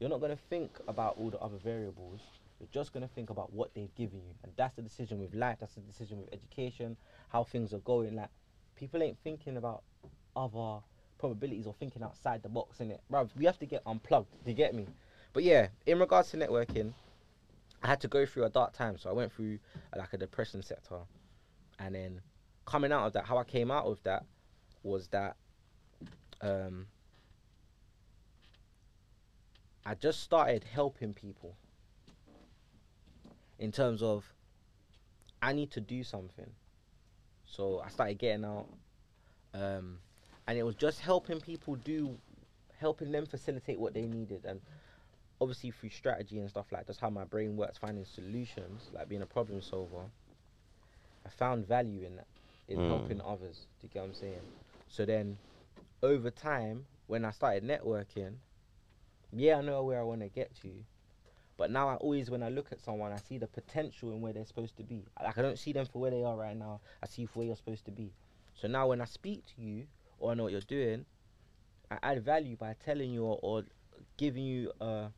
you're not going to think about all the other variables. You're just going to think about what they've given you. And that's the decision with life. That's the decision with education, how things are going. Like, people ain't thinking about other probabilities or thinking outside the box, in it. Bruv, we have to get unplugged. Do you get me? But yeah, in regards to networking, I had to go through a dark time. So I went through uh, like a depression sector. And then coming out of that, how I came out of that was that um, I just started helping people in terms of I need to do something. So I started getting out, um, and it was just helping people do, helping them facilitate what they needed, and obviously through strategy and stuff like that's how my brain works, finding solutions, like being a problem solver. I found value in that, in Mm. helping others. Do you get what I'm saying? So then, over time, when I started networking, yeah, I know where I want to get to. But now I always, when I look at someone, I see the potential in where they're supposed to be. Like I don't see them for where they are right now. I see you for where you're supposed to be. So now when I speak to you or I know what you're doing, I add value by telling you or, or giving you a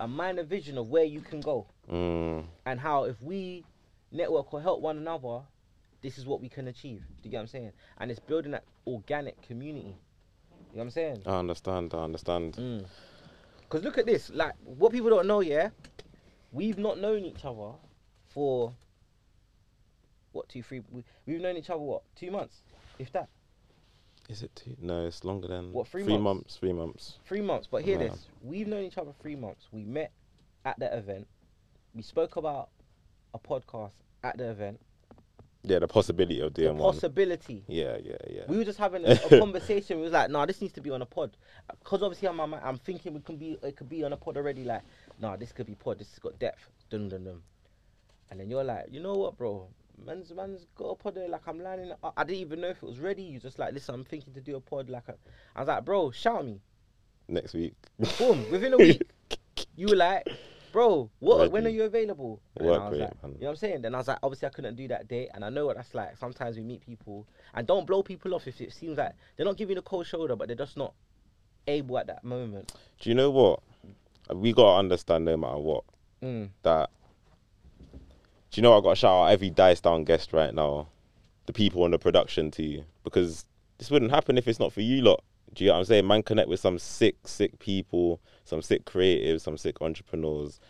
a minor vision of where you can go Mm. and how if we network or help one another, this is what we can achieve. Do you get what I'm saying? And it's building that organic community. You know what I'm saying? I understand. I understand. Mm. Cause look at this, like what people don't know, yeah, we've not known each other for what two, three. We, we've known each other what two months, if that, Is it two? No, it's longer than What, three three months? months. Three months. three months. But hear Yeah. this, we've known each other three months. We met at that event. We spoke about a podcast at the event. Yeah, the possibility of The doing one. possibility. Yeah, yeah, yeah. We were just having a, a [LAUGHS] conversation. We was like, "Nah, this needs to be on a pod," because obviously I'm, I'm, I'm thinking we can be, it could be on a pod already. Like, nah, this could be pod. This has got depth. Dun dun dun. And then you're like, you know what, bro? Man's man's got a pod there. Like I'm lining. Up. I didn't even know if it was ready. You just like, listen, I'm thinking to do a pod. Like, a, I was like, bro, shout me. Next week. Boom. Within a week, [LAUGHS] you were like, bro, what? When are you available? And Work I was rate, like, man. You know what I'm saying? Then I was like, obviously I couldn't do that day, and I know what that's like. Sometimes we meet people, and don't blow people off if it seems like they're not giving you the cold shoulder, but they're just not able at that moment. Do you know what? We gotta understand no matter what Mm. that. Do you know? I got to shout out every dice down guest right now, the people on the production to you because this wouldn't happen if it's not for you lot. Do you know what I'm saying? Man, connect with some sick, sick people, some sick creatives, some sick entrepreneurs,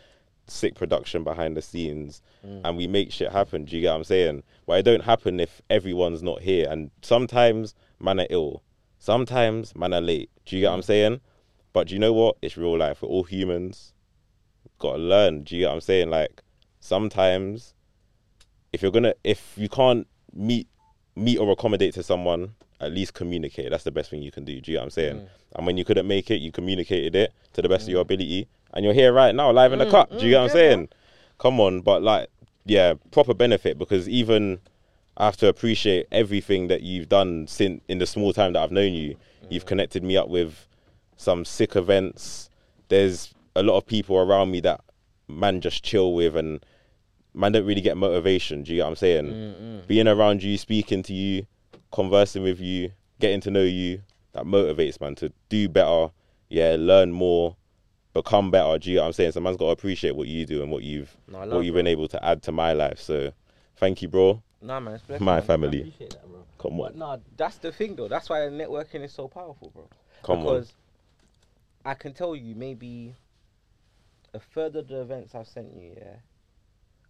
sick production behind the scenes, mm. and we make shit happen. Do you get what I'm saying? But it don't happen if everyone's not here. And sometimes man are ill, sometimes man are late. Do you get what I'm mm. saying? But do you know what? It's real life. We're all humans. Gotta learn. Do you get what I'm saying? Like sometimes, if you're gonna, if you can't meet, meet or accommodate to someone, at least communicate. That's the best thing you can do. Do you get what I'm mm. saying? And when you couldn't make it, you communicated it to the best of your mm. ability, and you're here right now, live in the mm. cut. Do you get what I'm saying? Come on, but like, yeah, proper benefit because even I have to appreciate everything that you've done since in the small time that I've known you. You've connected me up with some sick events. There's a lot of people around me that man just chill with and man don't really get motivation. Do you get what I'm saying? Being around you, speaking to you, conversing with you, getting to know you, that motivates man to do better, yeah, learn more, become better. Do you get what I'm saying? So man's got to appreciate what you do and what you've No, what you've bro. been able to add to my life. So thank you, bro. Nah, man, My man. family. I appreciate that, bro. Come But on, nah, that's the thing though. That's why networking is so powerful, bro. come on. because I can tell you maybe a third of the events I've sent you, yeah,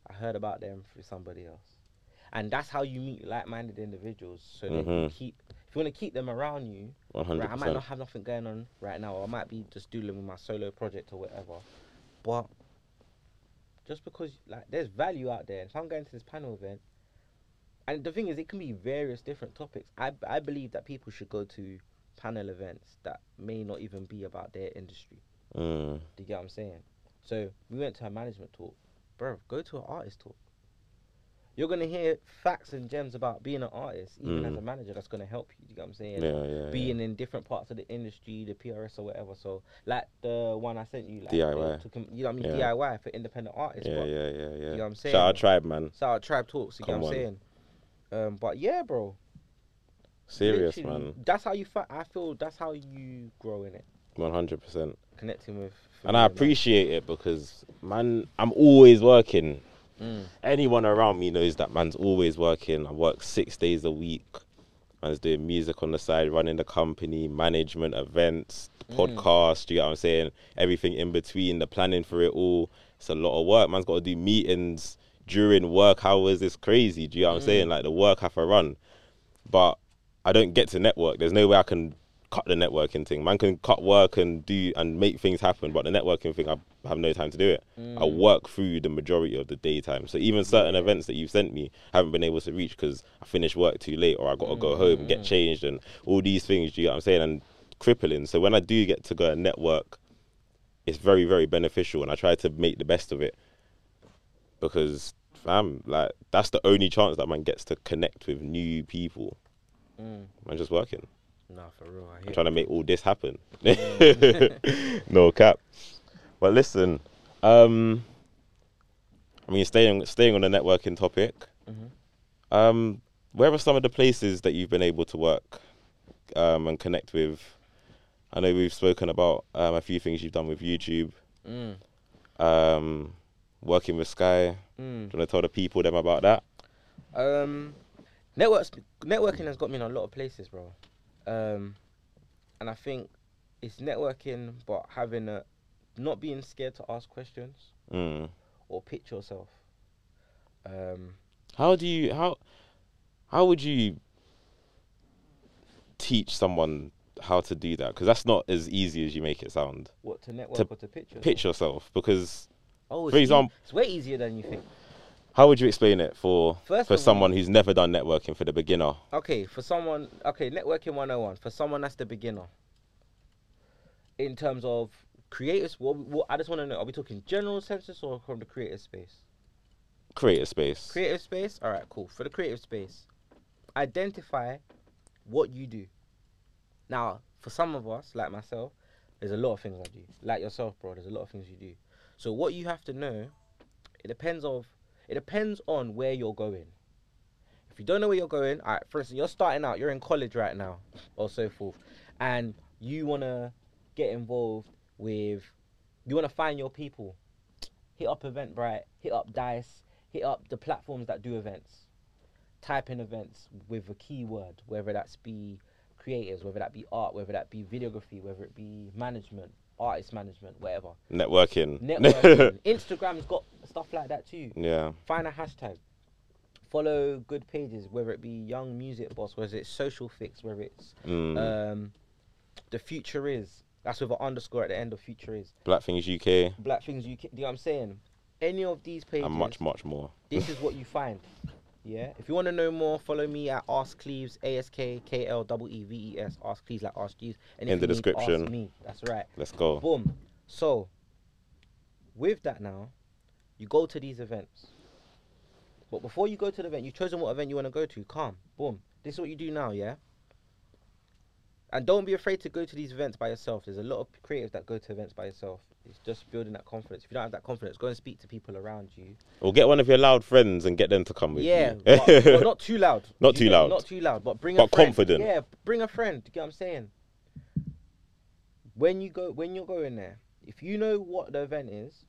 I heard about them through somebody else. And that's how you meet like-minded individuals. So that you keep, if you want to keep them around you, right, I might not have nothing going on right now, or I might be just dealing with my solo project or whatever. But just because like there's value out there, if I'm going to this panel event, and the thing is, it can be various different topics. I I believe that people should go to panel events that may not even be about their industry. Mm. Do you get what I'm saying? So we went to a management talk, bro. Go to an artist talk. You're gonna hear facts and gems about being an artist, even as Mm. a manager. That's gonna help you. You get what I'm saying? Yeah, yeah, yeah. being in different parts of the industry, the PRS or whatever. So like the one I sent you, like DIY. the- to com- you know what I mean? Yeah. DIY for independent artists. Yeah, but yeah, yeah, yeah. You know what I'm saying? Shout out tribe, man. So our tribe talks. You get Come what I'm saying? Um, but yeah, bro. Serious, literally, man. That's how you. Fa- I feel that's how you grow in it, One hundred percent. connecting with. And I appreciate it because, man, I'm always working. Mm. Anyone around me knows that man's always working. I work six days a week. Man's doing music on the side, running the company, management, events, Mm. podcast. You get what I'm saying? Everything in between, the planning for it all. It's a lot of work. Man's got to do meetings during work hours. It's crazy. Do you get what I'm Mm. saying? Like the work have to run. But I don't get to network. There's no way I can cut the networking thing. Man can cut work and do and make things happen, but the networking thing, I have no time to do it. I work through the majority of the daytime. So even certain events that you've sent me, I haven't been able to reach because I finished work too late or I got to go home and get changed and all these things. Do you get what I'm saying? And crippling. So when I do get to go and network, it's very very beneficial, and I try to make the best of it because fam, like that's the only chance that man gets to connect with new people. Mm. I'm just working. Nah, for real. I I'm hear trying to make all this happen. Mm. [LAUGHS] [LAUGHS] no cap. But listen, um, I mean, staying staying on the networking topic. Mhm. Um, where are some of the places that you've been able to work um, and connect with? I know we've spoken about um, a few things you've done with YouTube, Mm. um, working with Sky. Mm. Do you want to tell the people them about that? Um, networks networking has got me in a lot of places, bro. Um, and I think it's networking, but having a not being scared to ask questions Mm. or pitch yourself. Um, How do you how how would you teach someone how to do that? Because that's not as easy as you make it sound. what to network or to pitch yourself? Pitch yourself because Oh, for example- it's way easier than you think. How would you explain it for First for of all- someone who's never done networking for the beginner? Okay, for someone, okay, networking 101, for someone that's the beginner. In terms of creators, what, what I just want to know, are we talking general census or from the creative space? Creative space. Creative space? All right, cool. For the creative space, identify what you do. Now, for some of us, like myself, there's a lot of things I do. Like yourself, bro, there's a lot of things you do. So what you have to know, it depends of it depends on where you're going. If you don't know where you're going, all right, for instance, you're starting out, you're in college right now, or so forth, and you wanna get involved with, you wanna find your people. Hit up Eventbrite, hit up Dice, hit up the platforms that do events. Type in events with a keyword, whether that's be creators, whether that be art, whether that be videography, whether it be management, artist management, whatever. Networking. Networking. [LAUGHS] Instagram's got stuff like that too. yeah. Find a hashtag. Follow good pages, whether it be Young Music Boss, whether it's Social Fix, whether it's Mm. um, The Future Is. That's with an underscore at the end of Future Is. Black Things UK Black Things UK. Do you know what I'm saying? Any of these pages, and much much more. this [LAUGHS] is what you find. Yeah. If you want to know more, follow me at AskKleeves, A S K K L E E V E S. AskKleeves like Ask Jeeves. And In the description. Ask me. That's right. Let's go. Boom. So, with that now, you go to these events. But before you go to the event, you've chosen what event you want to go to. Calm. Boom. This is what you do now, yeah? And don't be afraid to go to these events by yourself. There's a lot of creatives that go to events by yourself. It's just building that confidence. If you don't have that confidence, go and speak to people around you. Or get one of your loud friends and get them to come with yeah, you. but, [LAUGHS] but not too loud. Not too get- loud. Not too loud, but bring a But friend. confident. Yeah, bring a friend. You get what I'm saying? When you go, when you're going there, if you know what the event is,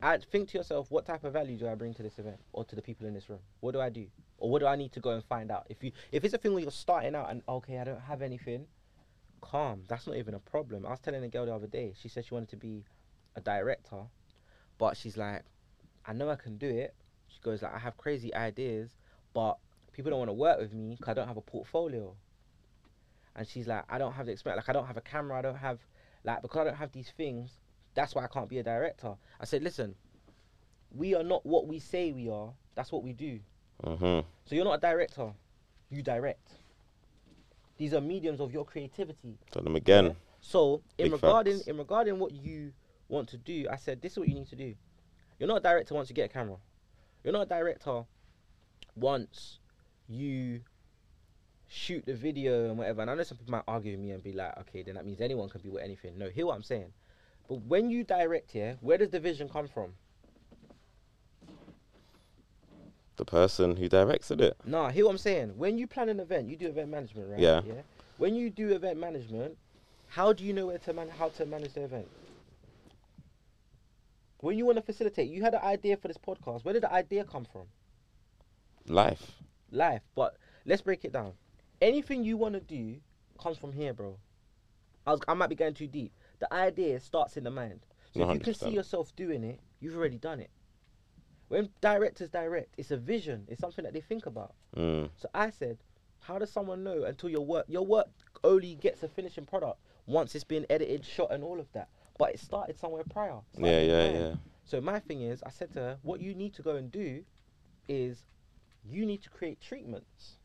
add, think to yourself, what type of value do I bring to this event or to the people in this room? What do I do, or what do I need to go and find out? If you, if it's a thing where you're starting out and okay, I don't have anything, calm. That's not even a problem. I was telling a girl the other day. She said she wanted to be a director, but she's like, I know I can do it. She goes like, I have crazy ideas, but people don't want to work with me because I don't have a portfolio. And she's like, I don't have the experience. Like, I don't have a camera. I don't have like because I don't have these things. That's why I can't be a director. I said, listen, we are not what we say we are. That's what we do. Mhm. So you're not a director. You direct. These are mediums of your creativity. Tell them again. Yeah? So in Big regarding facts. in regarding what you want to do, I said this is what you need to do. You're not a director once you get a camera. You're not a director once you shoot the video and whatever. And I know some people might argue with me and be like, okay, then that means anyone can be with anything. No, hear what I'm saying. But when you direct here, where does the vision come from? The person who directed it. Nah, hear what I'm saying. When you plan an event, you do event management, right? Yeah. Yeah. When you do event management, how do you know where to man how to manage the event? When you want to facilitate, you had an idea for this podcast. Where did the idea come from? Life. Life. But let's break it down. Anything you want to do comes from here, bro. I, was, I might be going too deep. The idea starts in the mind. So if you can see yourself doing it, you've already done it. When directors direct, it's a vision. It's something that they think about. Mm. So I said, how does someone know until your work your work only gets a finishing product once it's been edited, shot, and all of that? But it started somewhere prior. Started Yeah, yeah, mind. yeah. So my thing is, I said to her, what you need to go and do is you need to create treatments.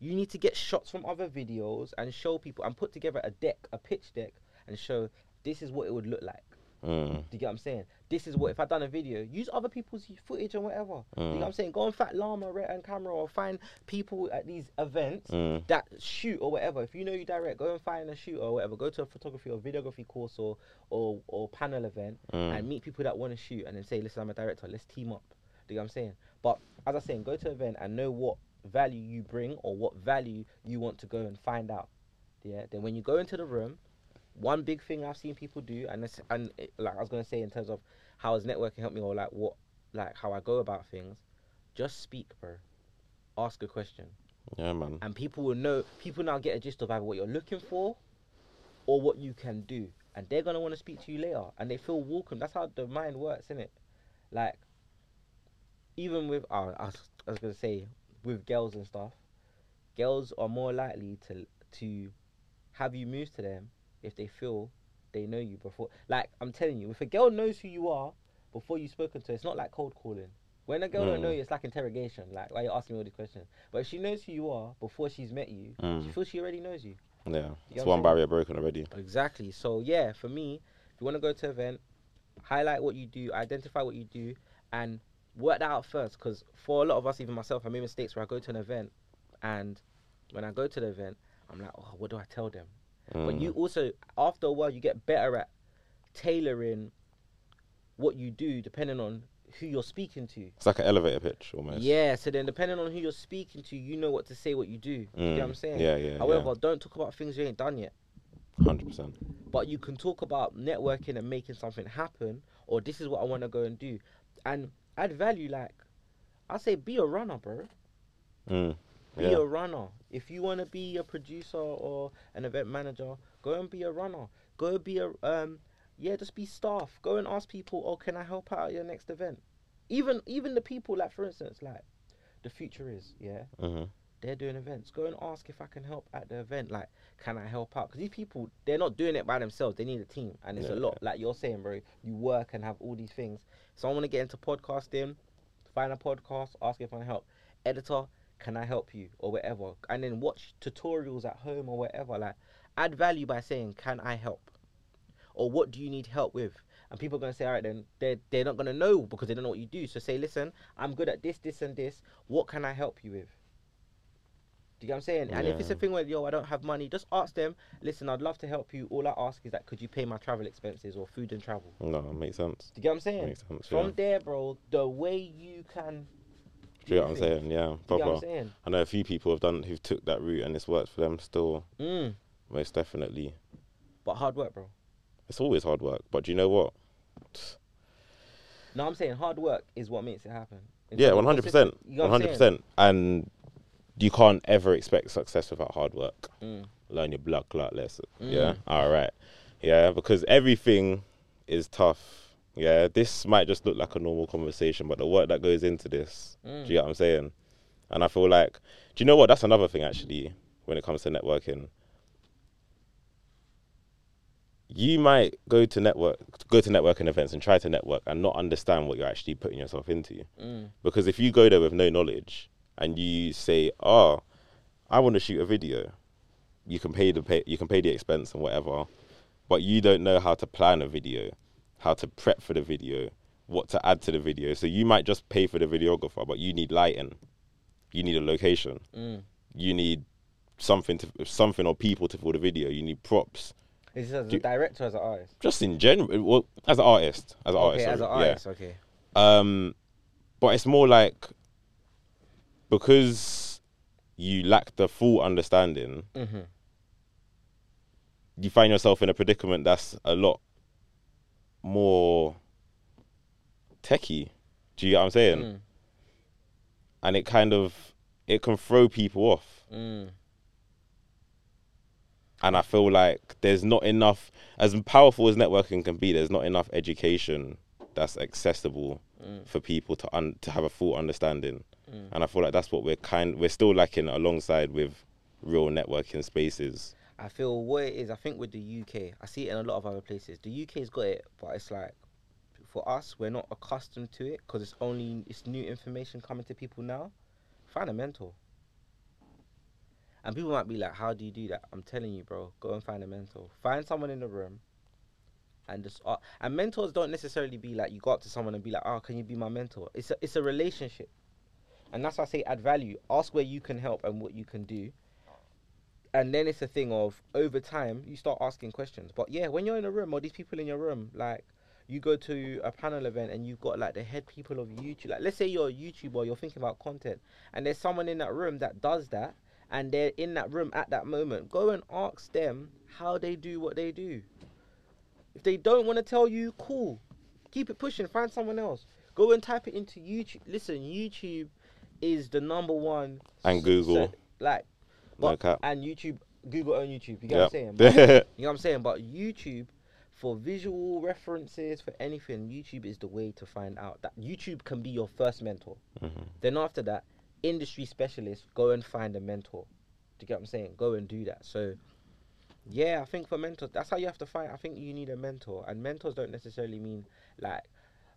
You need to get shots from other videos and show people and put together a deck, a pitch deck, and show this is what it would look like. Mm. Do you get what I'm saying? This is what if I done a video, use other people's footage and whatever. Do you Mm. get what I'm saying? Go on Fat Llama, Red and Camera, or find people at these events Mm. that shoot or whatever. If you know you direct, go and find a shoot or whatever. Go to a photography or videography course or or, or panel event Mm. and meet people that want to shoot and then say, listen, I'm a director. Let's team up. Do you get what I'm saying? But as I'm saying, go to an event and know what value you bring or what value you want to go and find out. Yeah. Then when you go into the room, one big thing I've seen people do, and this, and it, like I was gonna say in terms of how has networking helped me or like what like how I go about things, just speak, bro. Ask a question Yeah, man. and people will know people now get a gist of either what you're looking for or what you can do and they're gonna want to speak to you later and they feel welcome that's how the mind works isn't it like even with uh, I, was, I was gonna say with girls and stuff girls are more likely to to have you move to them if they feel they know you before like i'm telling you if a girl knows who you are before you've spoken to her it's not like cold calling when a girl don't know Mm. you, it's like interrogation. Like, why are you asking me all these questions? But if she knows who you are before she's met you, she Mm. feels she already knows you. Yeah. what It's one barrier broken already. Exactly. So yeah, for me, if you want to go to an event, highlight what you do, identify what you do, and work that out first. Because for a lot of us, even myself, I made mistakes where I go to an event, and when I go to the event, I'm like, oh, what do I tell them? But Mm. you also, after a while, you get better at tailoring what you do depending on who you're speaking to. It's like an elevator pitch almost. Yeah, so then depending on who you're speaking to, you know what to say, what you do. You know what I'm Mm. saying? Yeah, yeah. However, don't talk about things you ain't done yet. Hundred percent. But you can talk about networking and making something happen, or this is what I want to go and do, and add value. Like I say, be a runner, bro. Mm. Be Yeah. a runner. If you want to be a producer or an event manager, go and be a runner. Go be a um, yeah, just be staff. Go and ask people, oh, can I help out at your next event? Even even the people like, for instance, like the future is yeah, hmm they're doing events. Go and ask if I can help at the event. Like, can I help out? Because these people, they're not doing it by themselves. They need a team, and it's a Yeah. lot. Like you're saying, bro, you work and have all these things. So I want to get into podcasting, find a podcast, ask if I can help. Editor, can I help you or whatever? And then watch tutorials at home or whatever. Like, add value by saying, can I help? Or what do you need help with? And people are gonna say, all right, then they're they're not gonna know because they don't know what you do. So say, listen, I'm good at this, this, and this. What can I help you with? Do you get what I'm saying? And if it's a thing where yo, I don't have money, just ask them. Listen, I'd love to help you. All I ask is that could you pay my travel expenses or food and travel? No, it makes sense. Do you get what I'm saying? Makes sense. From yeah. there, bro, the way you can. Do you know what I'm saying? Yeah, Do you get I'm proper. saying? I know a few people have done who've took that route and it's worked for them. Still, Mm. most definitely. But hard work, bro. It's always hard work, but do you know what? No, I'm saying hard work is what makes it happen. In Yeah, one hundred percent, consistent- you know one hundred percent, and you can't ever expect success without hard work. Mm. Learn your blood clot lesson. Mm. Yeah, all right. Yeah, because everything is tough. Yeah, this might just look like a normal conversation, but the work that goes into this, Mm. do you get what I'm saying? And I feel like, do you know what? That's another thing actually when it comes to networking. You might go to network, go to networking events and try to network and not understand what you're actually putting yourself into. Mm. Because if you go there with no knowledge and you say, "Oh, I want to shoot a video," you can pay the pay, you can pay the expense and whatever, but you don't know how to plan a video, how to prep for the video, what to add to the video. So you might just pay for the videographer, but you need lighting, you need a location, Mm. you need something to something or people to fill the video. You need props. Is this as a director as an artist? Just in general, well, as an artist, as an okay, artist, as an sorry, yeah. okay. Um, but it's more like because you lack the full understanding, Mm-hmm. you find yourself in a predicament that's a lot more techie. Do you get what I'm saying? Mm. And it kind of it can throw people off. Mm. And I feel like there's not enough, as powerful as networking can be, there's not enough education that's accessible Mm. for people to un- to have a full understanding. Mm. And I feel like that's what we're kind we're still lacking alongside with real networking spaces. I feel what it is. I think with the UK, I see it in a lot of other places. The UK's got it, but it's like for us, we're not accustomed to it because it's only it's new information coming to people now. Find a mentor. And people might be like, "How do you do that?" I'm telling you, bro. Go and find a mentor. Find someone in the room and just uh, and mentors don't necessarily be like you go up to someone and be like, oh, can you be my mentor? It's a it's a relationship, and that's why I say add value. Ask where you can help and what you can do. And then it's a thing of over time you start asking questions. But yeah, when you're in a room or these people in your room, like you go to a panel event and you've got like the head people of YouTube. Like let's say you're a YouTuber, you're thinking about content, and there's someone in that room that does that, and they're in that room at that moment. Go and ask them how they do what they do. If they don't want to tell you, cool. Keep it pushing. Find someone else. Go and type it into YouTube. Listen, YouTube is the number one. And Google. se- like, No but, cap. and YouTube, Google own YouTube. You get what I'm saying? But- [LAUGHS] you know what I'm saying? But YouTube, for visual references, for anything, YouTube is the way to find out. That YouTube can be your first mentor. Mhm. Then after that, industry specialists go and find a mentor. Do you get what I'm saying? Go and do that. So, yeah, I think for mentors, that's how you have to find. I think you need a mentor, and mentors don't necessarily mean like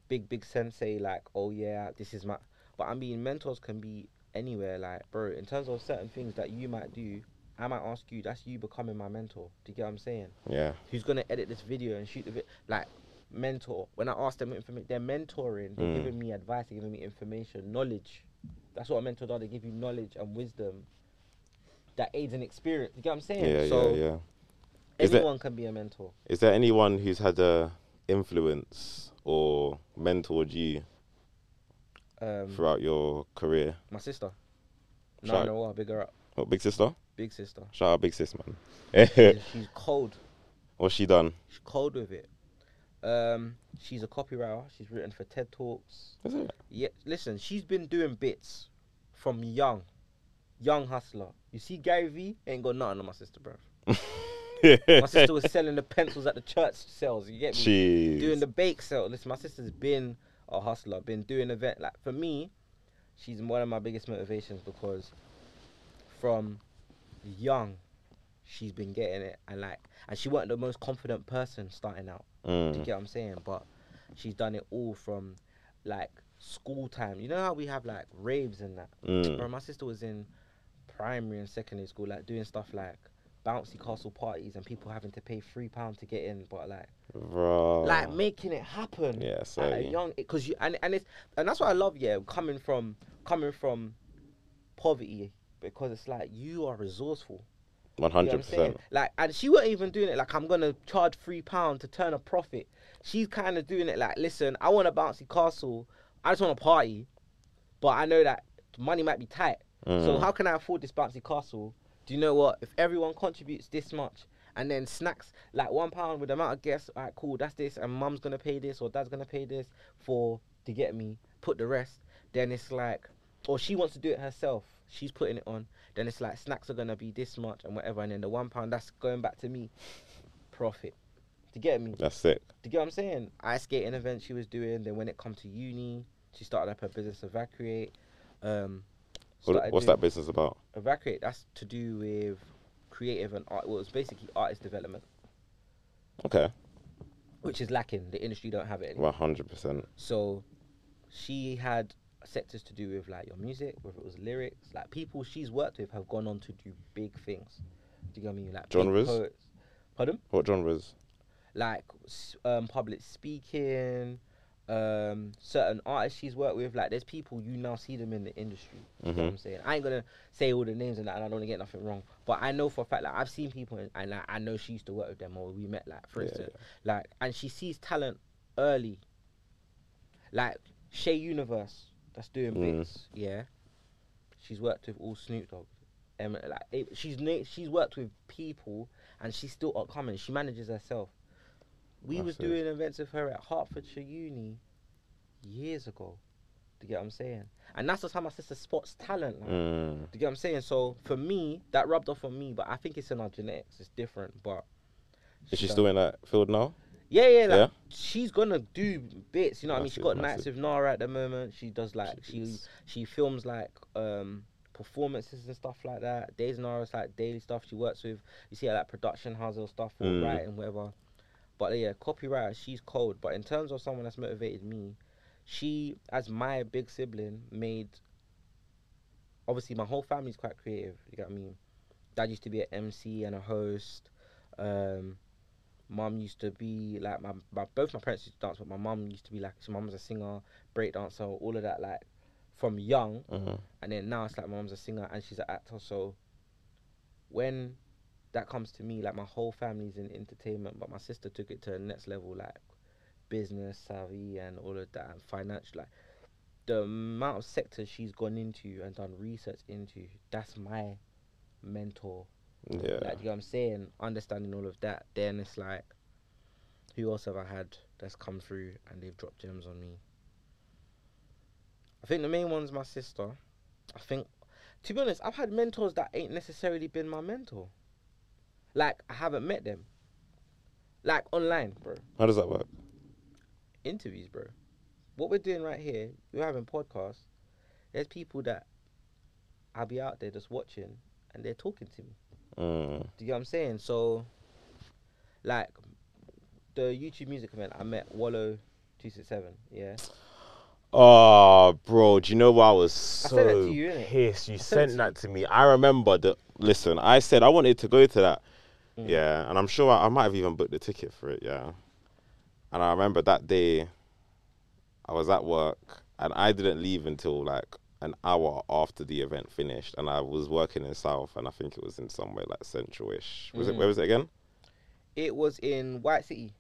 big, big sensei. Like, oh yeah, this is my. But I mean, mentors can be anywhere. Like, bro, in terms of certain things that you might do, I might ask you. That's you becoming my mentor. Do you get what I'm saying? Yeah. who's gonna edit this video and shoot the video like mentor when i ask them information they're mentoring they're Mm. giving me advice they're giving me information knowledge that's what a mentor does they give you knowledge and wisdom that aids in experience you get what i'm saying Yeah, so yeah, yeah. Is there- anyone can be a mentor Is there anyone who's had a influence or mentored you um throughout your career? my sister Shout- no no big her up What, big sister? big sister Shout out, big sis, man. she's, [LAUGHS] she's cold What's she done? she's cold with it um she's a copywriter she's written for ted talks Is it? Yeah, listen, she's been doing bits from young, young hustler. You see, Gary V ain't got nothing on my sister, bro. [LAUGHS] My sister was selling the pencils at the church sales. You get me? Jeez. Doing the bake sale. Listen, my sister's been a hustler, been doing event. Like for me, she's one of my biggest motivations because from young, she's been getting it, and like, and she wasn't the most confident person starting out. Do you Mm. get what I'm saying? But she's done it all from like school time. You know how we have like raves and that. Mm. Bro, my sister was in primary and secondary school, like doing stuff like bouncy castle parties and people having to pay three pounds to get in, but like Bro. like making it happen. Yeah, at a young because you and and it's and that's what I love. Yeah, coming from coming from poverty because it's like you are resourceful. One You know what hundred percent. Like, and she wasn't even doing it like I'm gonna charge three pound to turn a profit. She's kind of doing it like, listen, I want a bouncy castle. I just want a party, but I know that money might be tight. So Mm. how can I afford this bouncy castle? Do you know what? If everyone contributes this much, and then snacks like one pound with the amount of guests, alright, cool, that's this, and mum's gonna pay this or dad's gonna pay this for to get me. Put the rest. Then it's like, or she wants to do it herself. She's putting it on. Then it's like snacks are gonna be this much and whatever, and then the one pound that's going back to me, profit. To get me. That's sick. Do you get what I'm saying? Ice skating event she was doing. Then when it come to uni, she started up her business Evacuate. Um, What, what's doing- that business about? Evacuate, that's to do with creative and art. Well, it's basically artist development, Okay. which is lacking. The industry don't have it anymore. One hundred percent. So she had sectors to do with like your music, whether it was lyrics. Like people she's worked with have gone on to do big things. Do you know what I mean? Like Genres? poets. Pardon? What genres? Like um, public speaking. Um, certain artists she's worked with, like there's people you now see them in the industry. You know what Mhm. I'm saying? I ain't gonna say all the names and that, and I don't wanna get nothing wrong. But I know for a fact, like I've seen people, and, and like, I know she used to work with them, or we met, like for Yeah, instance, like, and she sees talent early. Like Shay Universe, that's doing Mm. bits, yeah. She's worked with all Snoop Dogg, um, like eh, she's she's worked with people, and she's still upcoming. She manages herself. We was it. doing events with her at Hertfordshire Uni years ago. Do you get what I'm saying? And that's just how my sister spots talent. Like. Mm. Do you get what I'm saying? So for me, that rubbed off on me, but I think it's in our genetics. It's different, but. Is she still in that field now? Yeah, yeah, like Yeah? she's gonna do bits. You know what I mean? She got massive. nights with Nara at the moment. She does like she Jeez. she films like um performances and stuff like that. Days Nara's like daily stuff she works with. You see her like production house or stuff or Mm. writing whatever. But yeah, copywriter, she's cold. But in terms of someone that's motivated me, she as my big sibling made. Obviously, my whole family's quite creative. You get what I mean? Dad used to be an MC and a host. Um, Mum used to be like my, my both my parents used to dance, but my mum used to be like so mum was a singer, break dancer, all of that like from young, Mhm. and then now it's like my mum's a singer and she's an actor. So when that comes to me, like my whole family's in entertainment, but my sister took it to the next level, like business savvy and all of that, and financial. Like the amount of sectors she's gone into and done research into, that's my mentor. Yeah. Like, you know what I'm saying? Understanding all of that, then it's like, who else have I had that's come through and they've dropped gems on me? I think the main one's my sister. I think, to be honest, I've had mentors that ain't necessarily been my mentor. Like, I haven't met them. Like, online, bro. How does that work? Interviews, bro. What we're doing right here, we're having podcasts. There's people that I'll be out there just watching and they're talking to me. Mm. Do you know what I'm saying? So, like, the YouTube music event, I met Wallow two six seven. Yeah, Oh, bro, do you know what I was so to you, pissed? You sent sent that to me. I remember that. Listen, I said I wanted to go to that. Mm. Yeah, and I'm sure I, I might have even booked the ticket for it. Yeah, and I remember that day, I was at work and I didn't leave until like an hour after the event finished, and I was working in South, and I think it was in somewhere like Central-ish. Was it? Mm. Where was it again? it was in White City.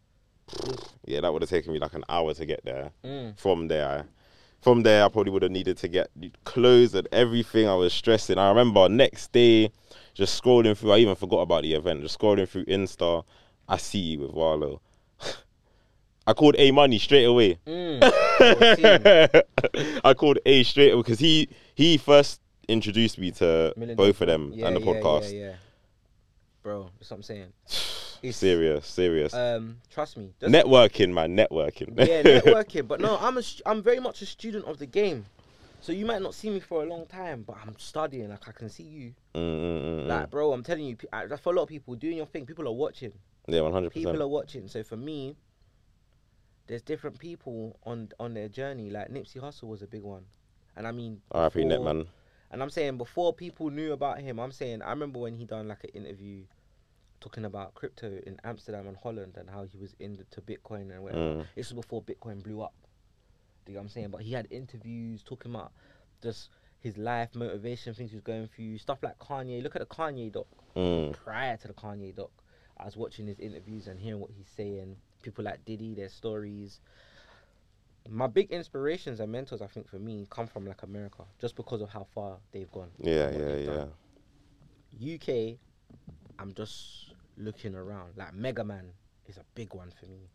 [SIGHS] Yeah, that would have taken me like an hour to get there. Mm. from there. From there, I probably would have needed to get clothes and everything. I was stressing. I remember next day, just scrolling through. I even forgot about the event. Just scrolling through Insta, I see you with Warlow. [LAUGHS] I called A Money straight away. Mm. I was seeing I called A straight away because he he first introduced me to Million both of them Yeah, and the yeah, podcast. Yeah, yeah. Bro, that's what I'm saying. [SIGHS] [SIGHS] [SIGHS] It's, Serious, serious. Um, trust me. Networking, man, networking. yeah, [LAUGHS] networking. But no, I'm a, I'm very much a student of the game. So you might not see me for a long time, but I'm studying. Like I can see you. Mm, mm, mm, Like, bro, I'm telling you, I- for a lot of people doing your thing, people are watching. yeah, one hundred people are watching. So for me, there's different people on on their journey. Like Nipsey Hussle was a big one, and I mean, R.I.P. before- Netman. And I'm saying before people knew about him, I'm saying I remember when he done like an interview talking about crypto in Amsterdam and Holland and how he was into Bitcoin and whatever. Mm. This was before Bitcoin blew up. Do you know what I'm saying? But he had interviews talking about just his life, motivation, things he was going through, stuff like Kanye. Look at the Kanye doc Mm. prior to the Kanye doc, I was watching his interviews and hearing what he's saying. People like Diddy, their stories. My big inspirations and mentors, I think, for me, come from like America, just because of how far they've gone. Yeah, yeah, yeah. done. UK, I'm just looking around. Like Mega Man is a big one for me.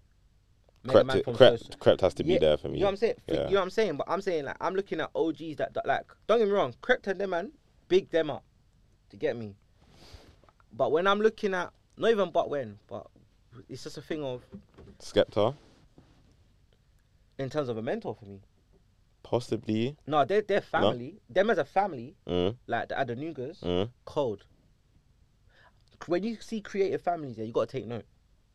Krept, it- Krept, Krept has to be Yeah, there for me. You know what I'm saying? Yeah. You know what I'm saying? But I'm saying like I'm looking at OGs that, that like don't get me wrong, Krept and them man, big them up. To get me. But when I'm looking at not even but when, but it's just a thing of Skepta, in terms of a mentor for me. possibly. No, they're they're family. Them as a family, Mm, like the Adenugas, mm. cold. When you see creative families, yeah, you gotta take note.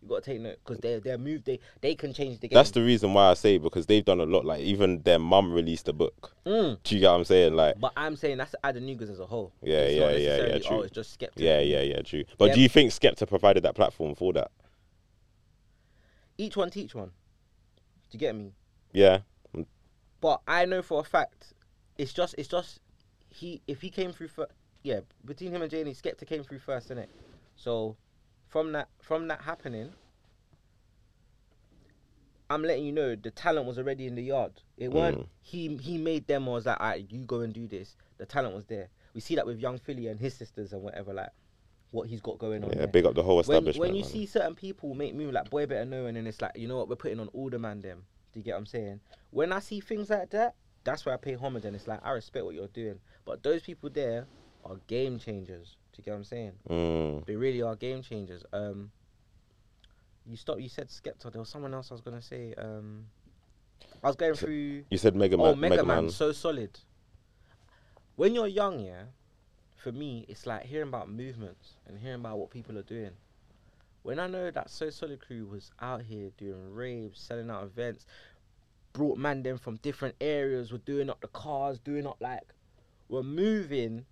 You gotta take note because they're they're moved. They they can change the game. That's the reason why I say because they've done a lot. Like even their mum released a book. Mm. Do you get what I'm saying? Like, But I'm saying that's the Adenugas as a whole. Yeah, It's yeah, yeah, yeah, true. Oh, it's just skeptical. yeah, yeah, yeah, true. But Yeah. do you think Skepta provided that platform for that? Each one teach one. Do you get me? Yeah. But I know for a fact, it's just it's just he if he came through first, yeah, between him and JME, Skepta came through first, innit? So from that from that happening, I'm letting you know the talent was already in the yard. It weren't Mm. he he made them or was like, alright, you go and do this. The talent was there. We see that with Young Philly and his sisters and whatever, like what he's got going on. Yeah, there. big up the whole establishment. when when you man. see certain people make move like boy better know and then it's like you know what we're putting on all the man them do you get what i'm saying when i see things like that that's where i pay homage and it's like i respect what you're doing but those people there are game changers you get what i'm saying Mm. they really are game changers um you stop you said skepta there was someone else i was gonna say um i was going So- through You said Mega Man. oh mega, Mega man, Man. so solid when you're young yeah for me it's like hearing about movements and hearing about what people are doing when i know that so solid crew was out here doing raves selling out events brought man them from different areas were doing up the cars doing up like were moving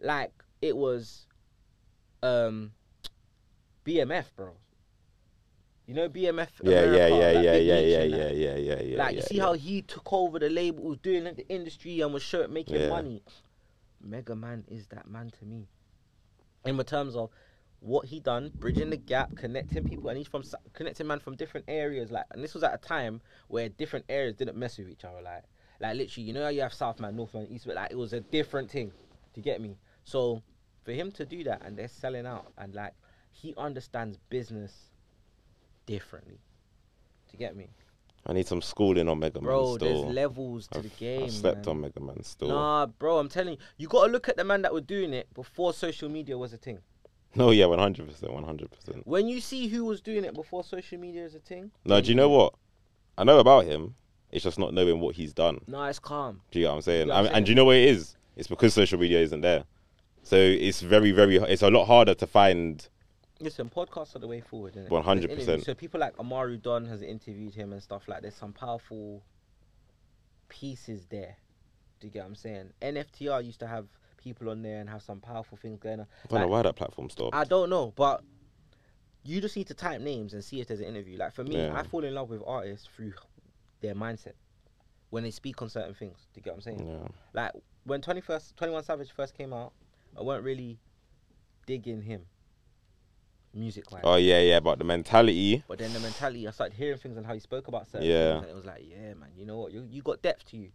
like it was um bmf bro You know BMF. Yeah, yeah, America, yeah, yeah, yeah, yeah, yeah, yeah, yeah, yeah. Like you see how he took over the label, was doing the industry and was show, making money. Mega Man is that man to me. In terms of what he done, bridging the gap, connecting people, and he's from connecting man from different areas. Like, and this was at a time where different areas didn't mess with each other. Like, like literally, you know how you have South man, North man, East man. Like, it was a different thing. To get me, so for him to do that and they're selling out and like he understands business differently. To get me, I need some schooling on Mega Man bro. There's levels to I've, the game. I've slept man. on Mega Man still. Nah, bro, I'm telling you, you gotta look at the man that were doing it before social media was a thing. No, yeah, one hundred percent, one hundred percent. When you see who was doing it before social media is a thing, No, do you know what? I know about him. It's just not knowing what he's done. nah, it's calm. Do you get what I'm saying? Yeah, I'm I mean, and do you know what it is? It's because social media isn't there. So it's very, very. It's a lot harder to find. Listen, podcasts are the way forward. 100%. So people like Amaru Don has interviewed him and stuff like. There's some powerful pieces there. Do you get what I'm saying? NFTR used to have people on there and have some powerful things going on. I don't know why that platform stopped. I don't know, but you just need to type names and see if there's an interview. Like for me, Yeah. I fall in love with artists through their mindset when they speak on certain things. Do you get what I'm saying? yeah. Like when 21st, 21 Savage first came out, I weren't really digging him music wise. Oh yeah, yeah. But the mentality. But then the mentality, I started hearing things and how he spoke about certain Yeah. things, and it was like, yeah, man, you know what? You you got depth to you.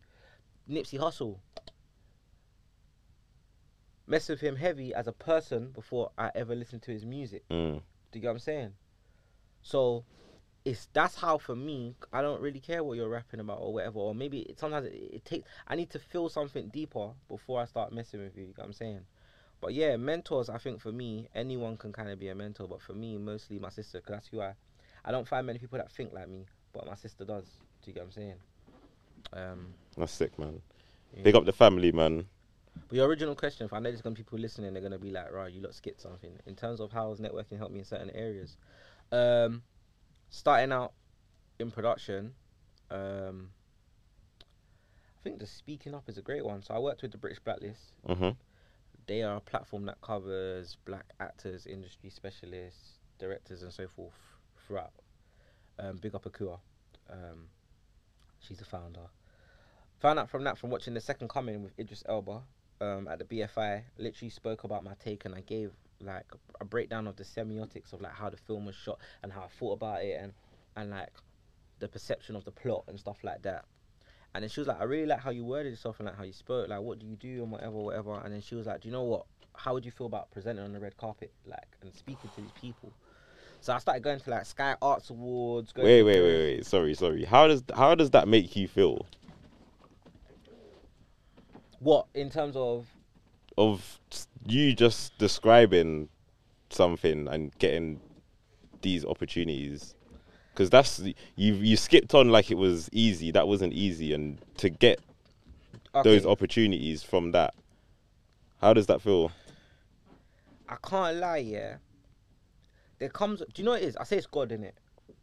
Nipsey Hussle. Mess with him heavy as a person before I ever listened to his music. Mm, Do you get what I'm saying? So it's that's how for me I don't really care what you're rapping about or whatever or maybe it, sometimes it, it takes I need to feel something deeper before I start messing with you. You get what I'm saying? But yeah, mentors. I think for me, anyone can kind of be a mentor. But for me, mostly my sister, because that's who I. I don't find many people that think like me, but my sister does. Do you get what I'm saying? Um, that's sick, man. yeah. Big up the family, man. But your original question, if I know there's gonna be people listening, they're gonna be like, right, you lot skipped something. In terms of how has networking helped me in certain areas, um, starting out in production, um, I think the speaking up is a great one. So I worked with the British Blacklist. Mhm. They are a platform that covers black actors, industry specialists, directors, and so forth throughout. Um, big up Akua. Um, she's the founder. Found out from that from watching the second coming with Idris Elba um, at the BFI. Literally spoke about my take and I gave like a breakdown of the semiotics of like how the film was shot and how I thought about it and and like the perception of the plot and stuff like that. And then she was like, I really like how you worded yourself and like how you spoke. Like, what do you do and whatever, whatever. And then she was like, Do you know what? How would you feel about presenting on the red carpet, like, and speaking to these people? So I started going to like Sky Arts Awards. going Wait, wait, wait, wait. Sorry, sorry. How does how does that make you feel? What in terms of Of you just describing something and getting these opportunities, because that's you you skipped on like it was easy. That wasn't easy, and to get those opportunities from that, how does that feel? I can't lie, yeah. There comes, do you know what it is? I say it's God in it,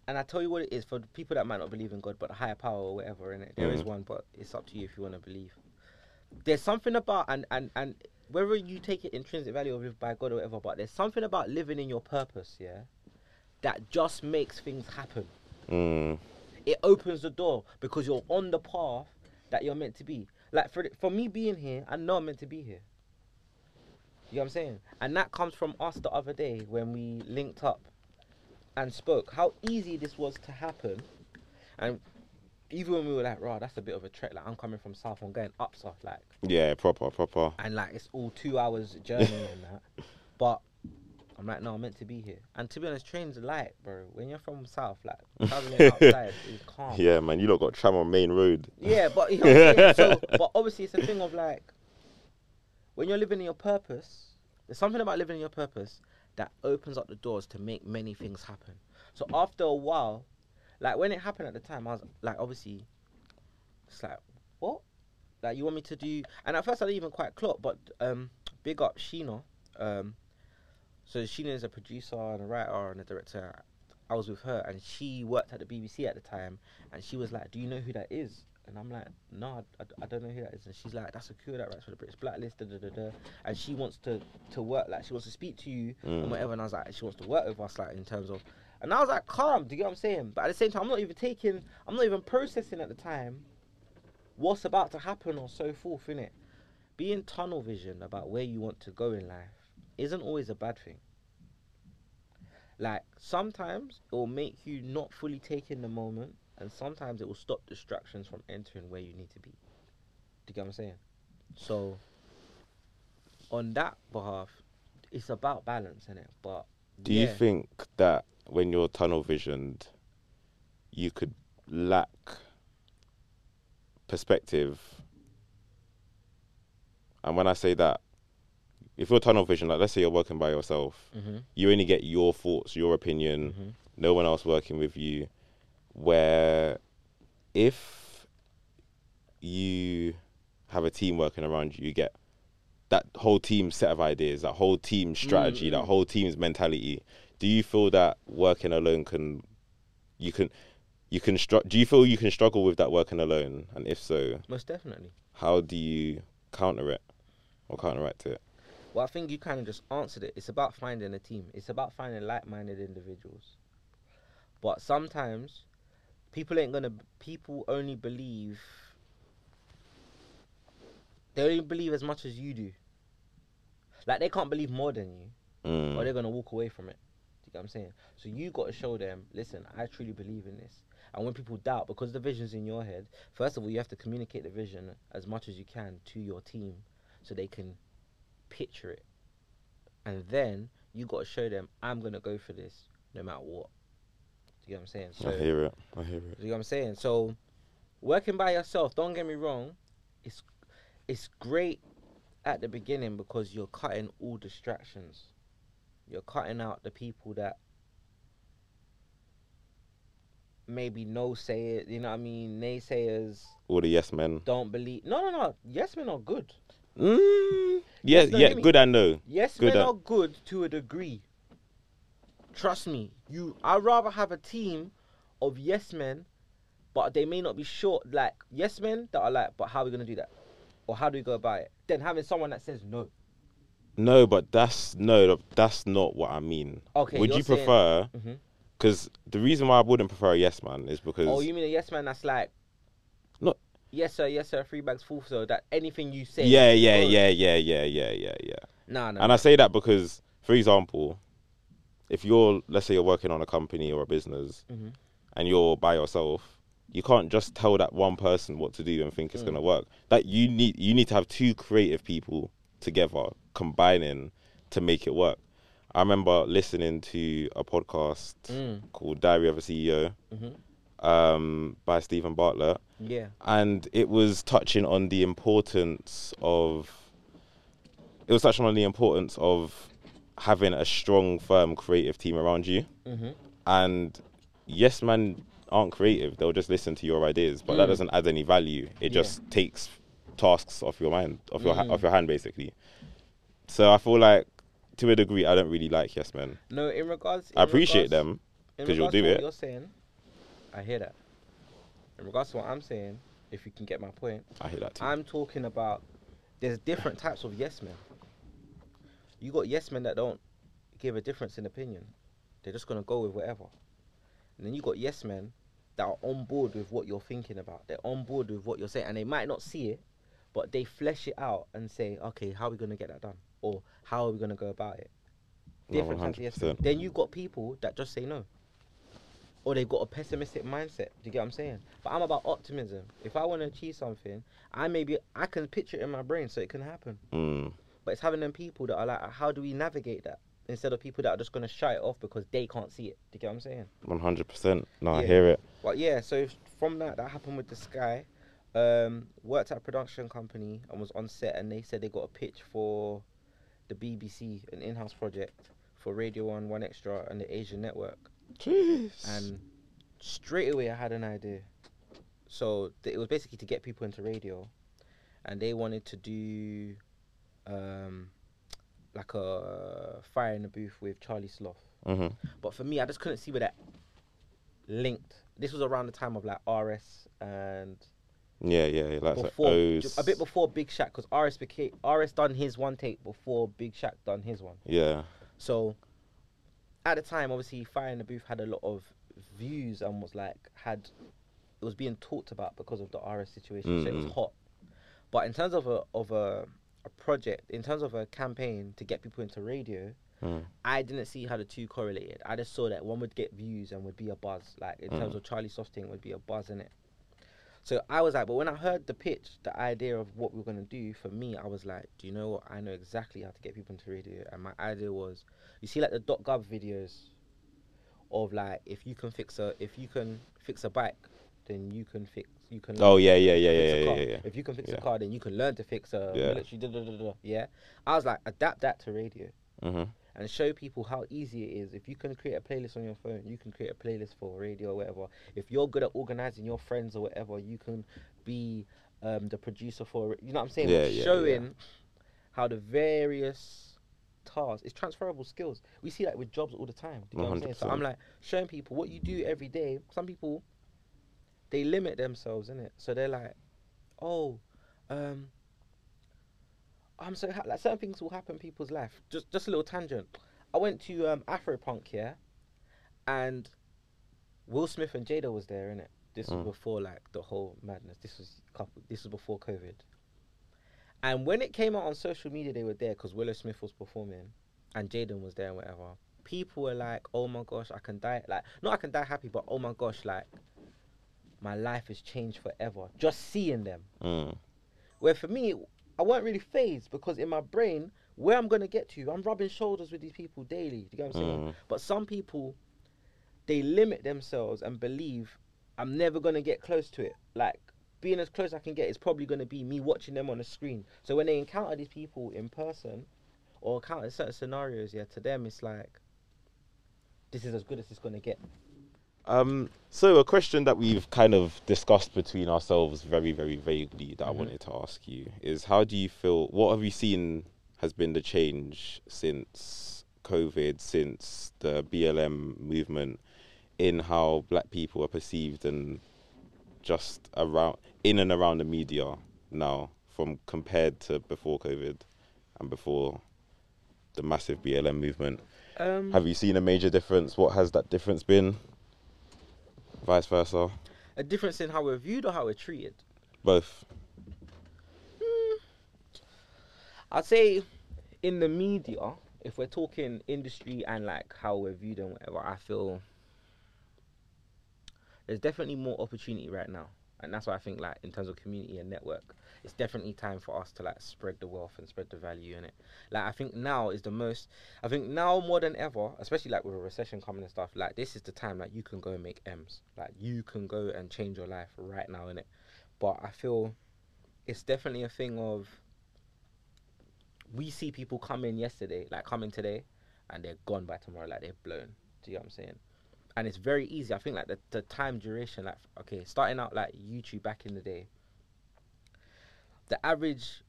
and I tell you what it is for the people that might not believe in God, but a higher power or whatever in it. There is Mhm. one, but it's up to you if you want to believe. There's something about and and and whether you take it intrinsic value or live by God or whatever, but there's something about living in your purpose, yeah, that just makes things happen. Mm, It opens the door because you're on the path that you're meant to be. Like for for me being here, I know I'm meant to be here. You know what I'm saying? And that comes from us the other day when we linked up and spoke. How easy this was to happen. And even when we were like, right, that's a bit of a trek. Like I'm coming from south, I'm going up south, like yeah, proper, proper. and like it's all two hours journey [LAUGHS] and that. But I'm like, no, I'm meant to be here. And to be honest, trains are light, bro. When you're from south, like [LAUGHS] traveling outside is calm. Yeah, man, you lot got tram on main road. Yeah, but you know so, [LAUGHS] but obviously it's a thing of like when you're living in your purpose, there's something about living in your purpose that opens up the doors to make many things happen. So after a while, like when it happened at the time, I was like, obviously, it's like, what? Like you want me to do? And at first I didn't even quite clock, but um, big up Sheena. Um, so Sheena is a producer and a writer and a director. I was with her, and she worked at the BBC at the time, and she was like, "Do you know who that is?" And I'm like, "No, I, I- I don't know who that is." And she's like, "That's Akua that writes for the British Blacklist." Da, da, da, da. And she wants to to work, like she wants to speak to you Mm. and whatever. And I was like, she wants to work with us, like in terms of. And I was like, calm. Do you get what I'm saying? But at the same time, I'm not even taking, I'm not even processing at the time what's about to happen or so forth, in innit? Being tunnel vision about where you want to go in life isn't always a bad thing. Like sometimes it will make you not fully take in the moment, and sometimes it will stop distractions from entering where you need to be. Do you get what I'm saying? So, on that behalf, it's about balance, innit? But Do you think that when you're tunnel visioned, you could lack perspective? And when I say that, if you're tunnel vision, like let's say you're working by yourself, Mhm. you only get your thoughts, your opinion, Mhm. no one else working with you. Where if you have a team working around you, you get that whole team set of ideas, that whole team strategy, that mm. whole team's mentality. Do you feel that working alone can you can you can str- do you feel you can struggle with that working alone? And if so, most definitely. how do you counter it or counteract it? Well, I think you kind of just answered it. It's about finding a team. It's about finding like-minded individuals. But sometimes people ain't gonna. People only believe. They only believe as much as you do. Like they can't believe more than you, Mm. or they're gonna walk away from it. Do you get what I'm saying? So you got to show them. Listen, I truly believe in this. And when people doubt, because the vision's in your head, first of all, you have to communicate the vision as much as you can to your team, so they can picture it. And then you got to show them, I'm gonna go for this, no matter what. Do you get what I'm saying? So, I hear it. I hear it. do you know what I'm saying? So, working by yourself, don't get me wrong, it's it's great at the beginning because you're cutting all distractions. You're cutting out the people that maybe no say it, you know what I mean, naysayers All the yes men. don't believe. No, no, no. Yes men are good. Mm. Yeah, Yes, no, yeah, good and no. Yes Good men are good to a degree. Trust me. You I'd rather have a team of yes men, but they may not be short like yes men that are like, but how are we gonna do that? Or how do we go about it? Then having someone that says no. No, but that's no, that's not what I mean. Okay. Would you saying- prefer? Because the reason why I wouldn't prefer a yes man is because Oh, you mean a yes man that's like Not- Yes sir, yes sir, three bags full so that anything you say yeah, yeah, goes. yeah, yeah, yeah, yeah, yeah, yeah. Nah, nah. And I say that because, for example, if you're, let's say, you're working on a company or a business, Mhm. and you're by yourself, you can't just tell that one person what to do and think it's Mm. gonna work. That you need, you need to have two creative people together combining to make it work. I remember listening to a podcast Mm. called Diary of a CEO Mhm. Um, by Steven Bartlett, Yeah. and it was touching on the importance of. It was touching on the importance of having a strong, firm, creative team around you. Mhm. And yes, man aren't creative; they'll just listen to your ideas, but that Mm. doesn't add any value. It Yeah. just takes tasks off your mind, off your ha- Mm. off your hand, basically. So I feel like, to a degree, I don't really like yes men. No, in regards I appreciate regards- them. because you'll do it. You're saying, I hear that. In regards to what I'm saying, if you can get my point, I hear that too. I'm talking about there's different types of yes men. You got yes men that don't give a difference in opinion. They're just gonna go with whatever. And then you got yes men that are on board with what you're thinking about. They're on board with what you're saying, and they might not see it, but they flesh it out and say, "Okay, how are we gonna get that done?" Or "How are we gonna go about it?" No, Different types of yes men. Then you got people that just say no. Or they've got a pessimistic mindset. Do you get what I'm saying? But I'm about optimism. If I want to achieve something, I maybe I can picture it in my brain so it can happen. Mm. But it's having them people that are like, how do we navigate that? Instead of people that are just gonna shut it off because they can't see it. Do you get what I'm saying? One hundred percent. No, I hear it. But yeah, so from that, that happened with the Sky. Um, worked at a production company and was on set, and they said they got a pitch for the BBC, an in-house project for Radio One, One Extra, and the Asian Network. Jeez. And straight away, I had an idea. So th- it was basically to get people into radio, and they wanted to do um, like a fire in the booth with Charlie Sloth. hmm But for me, I just couldn't see where that linked. This was around the time of like RS and Yeah, yeah, yeah. Like before O's. a bit before Big Shaq because RS became RS done his one take before Big Shaq done his one. Yeah. So at the time, obviously, Fire in the Booth had a lot of views and was like had it was being talked about because of the RS situation, so it was Mm. hot. But in terms of a of a a project, in terms of a campaign to get people into radio, Mm. I didn't see how the two correlated. I just saw that one would get views and would be a buzz. Like in terms Mm. of Charlie Sloth would be a buzz in it. So I was like, but when I heard the pitch, the idea of what we were gonna do, for me, I was like, do you know what? I know exactly how to get people into radio. And my idea was, you see, like the dot .gov videos of like if you can fix a if you can fix a bike, then you can fix you can. Oh yeah, yeah, yeah, yeah, yeah, yeah, yeah. If you can fix Yeah. a car, then you can learn to fix a Yeah. military. Da, da, da. Yeah, I was like, adapt that to radio Mhm. And show people how easy it is. If you can create a playlist on your phone, you can create a playlist for radio or whatever. If you're good at organizing your friends or whatever, you can be um, the producer for it. You know what I'm saying? Yeah, yeah, yeah. showing how the various tasks, it's transferable skills. We see that with jobs all the time. Do you know what I'm saying? So I'm like showing people what you do every day. Some people, they limit themselves in it. So they're like, oh, um, I'm so ha- like certain things will happen in people's life. Just just a little tangent. I went to um Afropunk here, and Will Smith and Jada was there in it. This was Mm. before like the whole madness. This was couple. This was before COVID. And when it came out on social media, they were there because Willow Smith was performing, and Jaden was there and whatever. People were like, "Oh my gosh, I can die!" Like, not I can die happy, but oh my gosh, like my life has changed forever. Just seeing them. Mm. Where for me, I weren't really phased because in my brain, where I'm gonna get to, I'm rubbing shoulders with these people daily. Do you get what I'm saying? Mm. But some people, they limit themselves and believe I'm never gonna get close to it. Like being as close I can get is probably gonna be me watching them on the screen. So when they encounter these people in person, or encounter certain scenarios, yeah, to them it's like, this is as good as it's gonna get. Um, so a question that we've kind of discussed between ourselves very, very vaguely that I Mhm. wanted to ask you is how do you feel what have you seen has been the change since COVID, since the BLM movement in how black people are perceived and just around in and around the media now from compared to before COVID and before the massive BLM movement? Um, Have you seen a major difference? What has that difference been? Vice versa? a difference in how we're viewed or how we're treated. Both. Hmm. I'd say in the media, if we're talking industry and like how we're viewed and whatever, I feel there's definitely more opportunity right now. And that's why I think like in terms of community and network, it's definitely time for us to like spread the wealth and spread the value in it. Like I think now is the most I think now more than ever, especially like with a recession coming and stuff, like this is the time like you can go and make M's. Like you can go and change your life right now in it. But I feel it's definitely a thing of we see people come in yesterday, like come in today, and they're gone by tomorrow, like they're blown. Do you know what I'm saying? And it's very easy. I think like the, the time duration, like okay, starting out like YouTube back in the day, the average,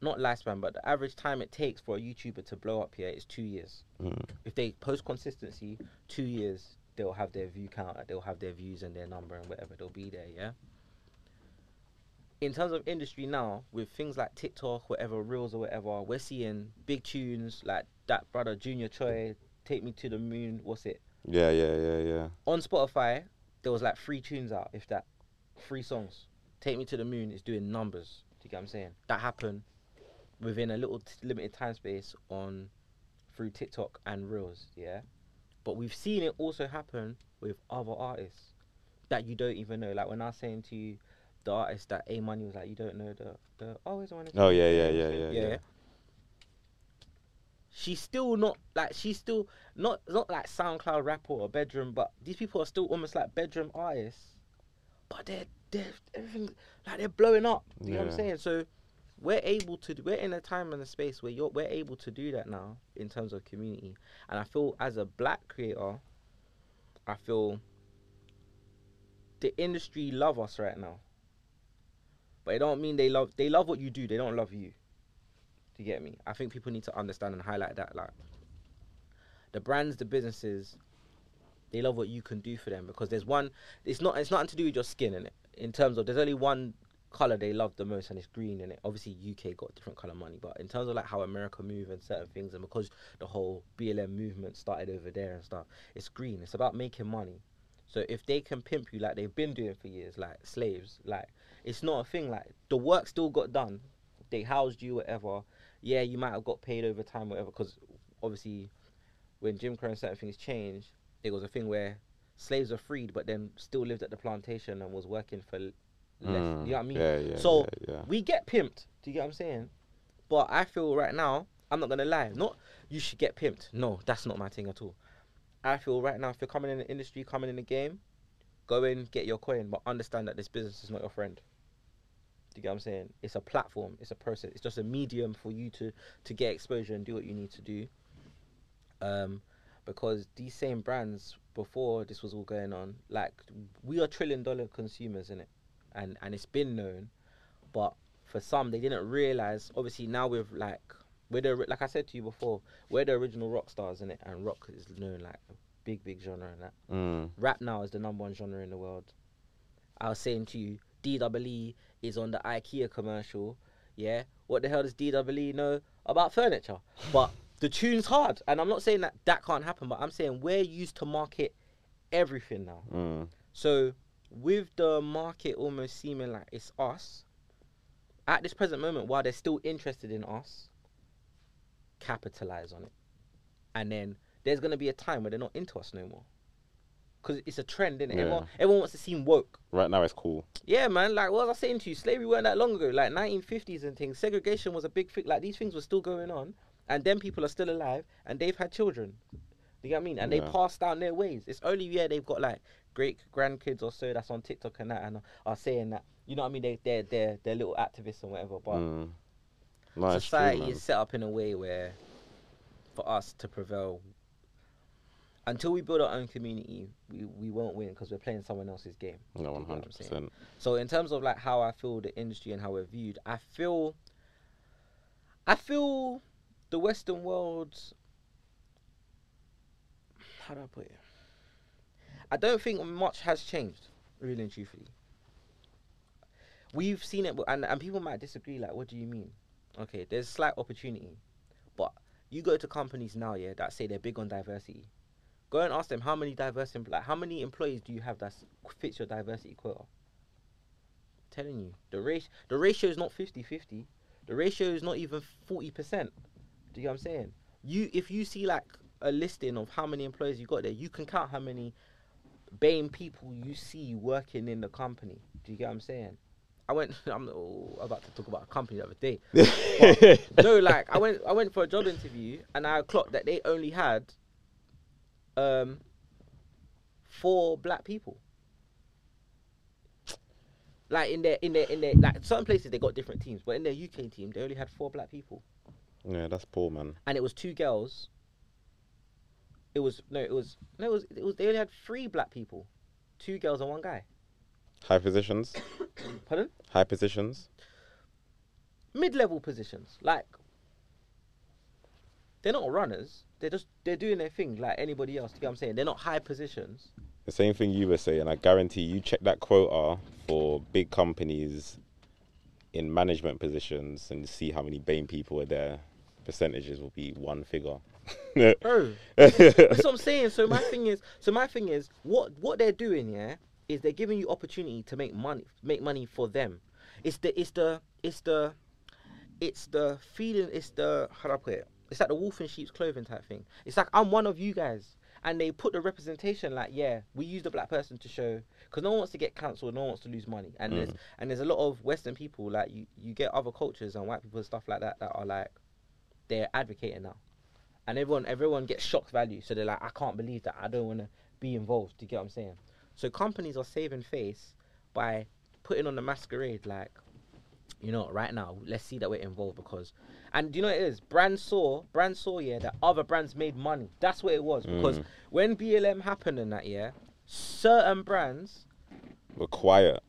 not lifespan, but the average time it takes for a YouTuber to blow up here is two years. Mm. If they post consistency, two years they'll have their view count, they'll have their views and their number and whatever, they'll be there. Yeah. In terms of industry now, with things like TikTok, whatever reels or whatever, we're seeing big tunes like that brother Junior Choi, "Take Me to the Moon." What's it? Yeah, yeah, yeah, yeah. on Spotify, there was like three tunes out, if that, three songs. Take Me to the Moon is doing numbers. Do you get what I'm saying? That happened within a little t- limited time space on through TikTok and Reels, yeah. But we've seen it also happen with other artists that you don't even know. Like when I was saying to you, the artist that A Money was like, you don't know the the always want Oh, oh yeah, yeah, yeah, yeah, yeah. She's still not like she's still not not like SoundCloud rapper or bedroom, but these people are still almost like bedroom artists. But they're they're everything like they're blowing up. You know what I'm saying? So we're able to do, we're in a time and a space where you're we're able to do that now in terms of community. And I feel as a black creator, I feel the industry love us right now. But it don't mean they love they love what you do, they don't love you. Do you get me? I think people need to understand and highlight that like the brands, the businesses, they love what you can do for them because there's one it's not it's nothing to do with your skin in it. In terms of there's only one color they love the most, and it's green and it. Obviously, UK got different color money, but in terms of like how America move and certain things, and because the whole BLM movement started over there and stuff, it's green. It's about making money. So if they can pimp you like they've been doing for years, like slaves, like it's not a thing. Like the work still got done. They housed you, whatever. Yeah, you might have got paid over time, whatever. Because obviously, when Jim Crow and certain things changed, it was a thing where slaves were freed, but then still lived at the plantation and was working for less. Mm, You know what I mean? Yeah, yeah. So, yeah, yeah. We get pimped. Do you get what I'm saying? But I feel right now, I'm not gonna lie. Not you should get pimped. No, that's not my thing at all. I feel right now, if you're coming in the industry, coming in the game, go in, get your coin, but understand that this business is not your friend. Do you get what I'm saying? It's a platform. It's a process. It's just a medium for you to to get exposure and do what you need to do. Um, because these same brands before this was all going on, like we are trillion dollar consumers in it, and and it's been known, but for some they didn't realize. Obviously now we've like we're the like I said to you before, we're the original rock stars in it, and rock is known like a big big genre and that. Mm. Rap now is the number one genre in the world. I was saying to you, DWE is on the IKEA commercial. Yeah, what the hell does DWE know about furniture? But the tune's hard, and I'm not saying that that can't happen, but I'm saying we're used to market everything now. Mm. So with the market almost seeming like it's us, at this present moment, while they're still interested in us, capitalize on it, and then there's gonna be a time where they're not into us no more. Cause it's a trend, innit? Yeah. Everyone, everyone wants to seem woke. Right now it's cool. Yeah, man. Like what was I saying to you? Slavery weren't that long ago. Like 1950s and things. Segregation was a big thing. Like these things were still going on, and then people are still alive, and they've had children. Do you get what I mean? And they Yeah. pass down their ways. It's only yeah they've got like great grandkids or so that's on TikTok and that and are saying that. You know what I mean? They they're they're they're little activists and whatever. But Mm. No, it's true, society is set up in a way where for us to prevail until we build our own community we, we won't win because we're playing someone else's game No, one get what I'm hundred percent. so in terms of like how i feel the industry and how we're viewed i feel i feel the western world how do i put it? I don't think much has changed really and truthfully. We've seen it and, and people might disagree like what do you mean? Okay there's slight opportunity but you go to companies now yeah that say they're big on diversity. Go and ask them how many diverse like how many employees do you have that fits your diversity quota? Telling you the ratio the ratio is not 50-50 the ratio is not even 40% do you get what i'm saying you if you see like a listing of how many employees you got there you can count how many BAME people you see working in the company do you get what i'm saying I went. [LAUGHS] I'm oh, about to talk about a company the other day. [LAUGHS] But, no, like I went. I went for a job interview, and I clocked that they only had um four black people. Like in their in their in their like certain places they got different teams, but in their UK team they only had four black people, Yeah, that's poor, man. and it was two girls. It was no, it was no, it was it was they only had three black people, two girls and one guy. High positions. [COUGHS] Pardon? High positions. mid-level positions. Like they're not runners. They're just they're doing their thing like anybody else. You get what I'm saying? They're not high positions. The same thing you were saying. I guarantee you check that quota for big companies in management positions and see how many BAME people are there. Percentages will be one figure. Bro, [LAUGHS] that's what I'm saying. So my thing is, so my thing is, what what they're doing, yeah, is they're giving you opportunity to make money, make money for them. It's the it's the it's the it's the feeling. It's the how do I put it? It's like the wolf in sheep's clothing type thing. It's like I'm one of you guys, and they put the representation like, yeah, we use the black person to show because no one wants to get cancelled, no one wants to lose money, and there's mm. and there's a lot of Western people like you you get other cultures and white people and stuff like that that are like they're advocating now and everyone everyone gets shock value. So they're like, I can't believe that. I don't want to be involved. Do you get what I'm saying? So companies are saving face by putting on the masquerade. Like, you know, right now, let's see that we're involved because, and do you know what it is? Brands saw, brands saw, yeah, that other brands made money. That's what it was because Mm. when BLM happened in that year, certain brands, We're quiet.